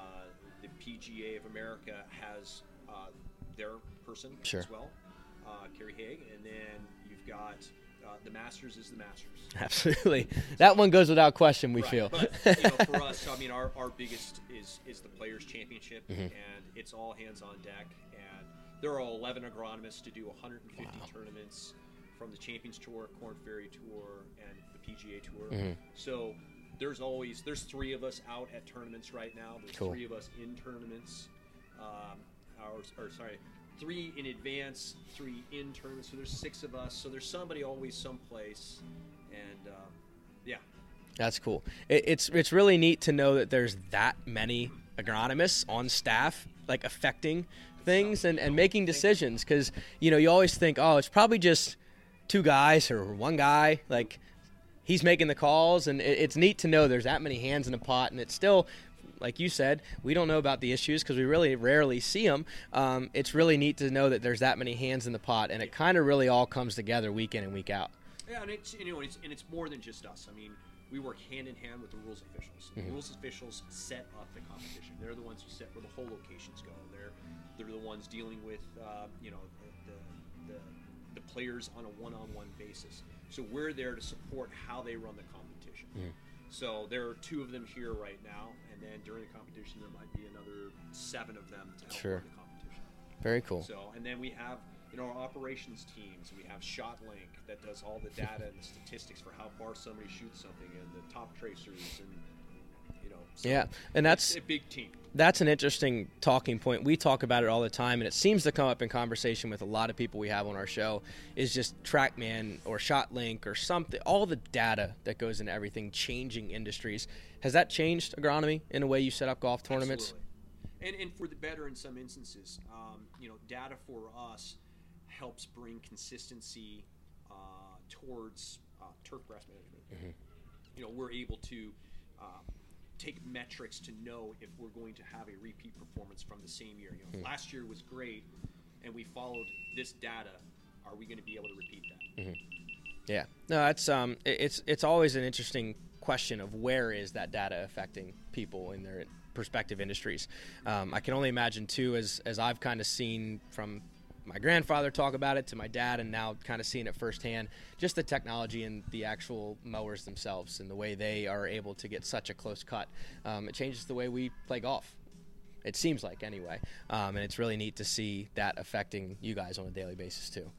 the PGA of America has uh, their person Sure. as well, uh, Kerry Haigh, and then you've got uh, the Masters is the Masters. Absolutely. That one goes without question. We Right, feel. But you know, for us, I mean, our, our biggest is is the Players Championship, Mm-hmm. and it's all hands on deck. And there are 11 agronomists to do 150 tournaments from the Champions Tour, Korn Ferry Tour, and the PGA Tour. Mm-hmm. So there's always there's three of us out at tournaments right now. There's Cool. three of us in tournaments. Um, or, or sorry, three in advance, three in tournaments. So there's six of us. So there's somebody always someplace, and um, yeah. That's cool. It, it's it's really neat to know that there's that many agronomists on staff, like affecting things and, and making decisions. Because you know you always think, oh, it's probably just two guys or one guy. Like he's making the calls, and it, it's neat to know there's that many hands in the pot, and it's still. Like you said, we don't know about the issues because we really rarely see them. Um, it's really neat to know that there's that many hands in the pot, and it kind of really all comes together week in and week out. Yeah, and it's you know, it's, and it's more than just us. I mean, we work hand in hand with the rules officials. The rules officials set up the competition. They're the ones who set where the whole locations go. They're they're the ones dealing with uh, you know the, the the the players on a one-on-one basis. So we're there to support how they run the competition. So there are two of them here right now, and then during the competition there might be another seven of them to help Sure. the competition. Very cool. So, and then we have, you know, our operations teams. We have ShotLink that does all the data and the statistics for how far somebody shoots something, and the Toptracers, and. So Yeah, and that's a big team. that's an interesting talking point. We talk about it all the time, and it seems to come up in conversation with a lot of people we have on our show. Is just TrackMan or ShotLink or something. All the data that goes into everything, changing industries. Has that changed agronomy in a way you set up golf tournaments? Absolutely. And, and for the better in some instances, um, you know, data for us helps bring consistency uh, towards uh, turf grass management. You know, we're able to um, take metrics to know if we're going to have a repeat performance from the same year. You know, last year was great, and we followed this data are we going to be able to repeat that? Yeah, no, that's um, it- it's it's always an interesting question of where is that data affecting people in their prospective industries. Um, I can only imagine too, as as I've kind of seen from my grandfather talk about it to my dad, and now kind of seeing it firsthand, just the technology and the actual mowers themselves and the way they are able to get such a close cut. Um, it changes the way we play golf. It seems like anyway, um, and it's really neat to see that affecting you guys on a daily basis too.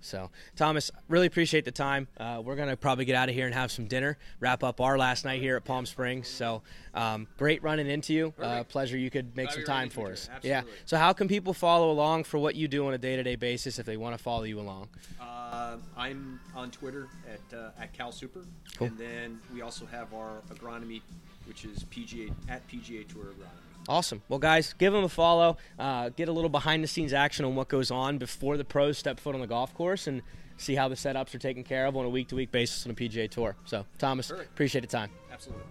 So, Thomas, really appreciate the time. Uh, we're going to probably get out of here and have some dinner, wrap up our last night here at Palm Springs. So, um, great running into you. Uh, pleasure you could make Glad some time for us. Yeah. So, how can people follow along for what you do on a day to day basis if they want to follow you along? Uh, I'm on Twitter at uh, at Cal Super, Cool. and then we also have our agronomy, which is PGA at PGA Tour Agronomy. Awesome. Well, guys, give them a follow. Uh, get a little behind the scenes action on what goes on before the pros step foot on the golf course and see how the setups are taken care of on a week to week basis on the PGA Tour. So, Thomas, Perfect. appreciate the time. Absolutely.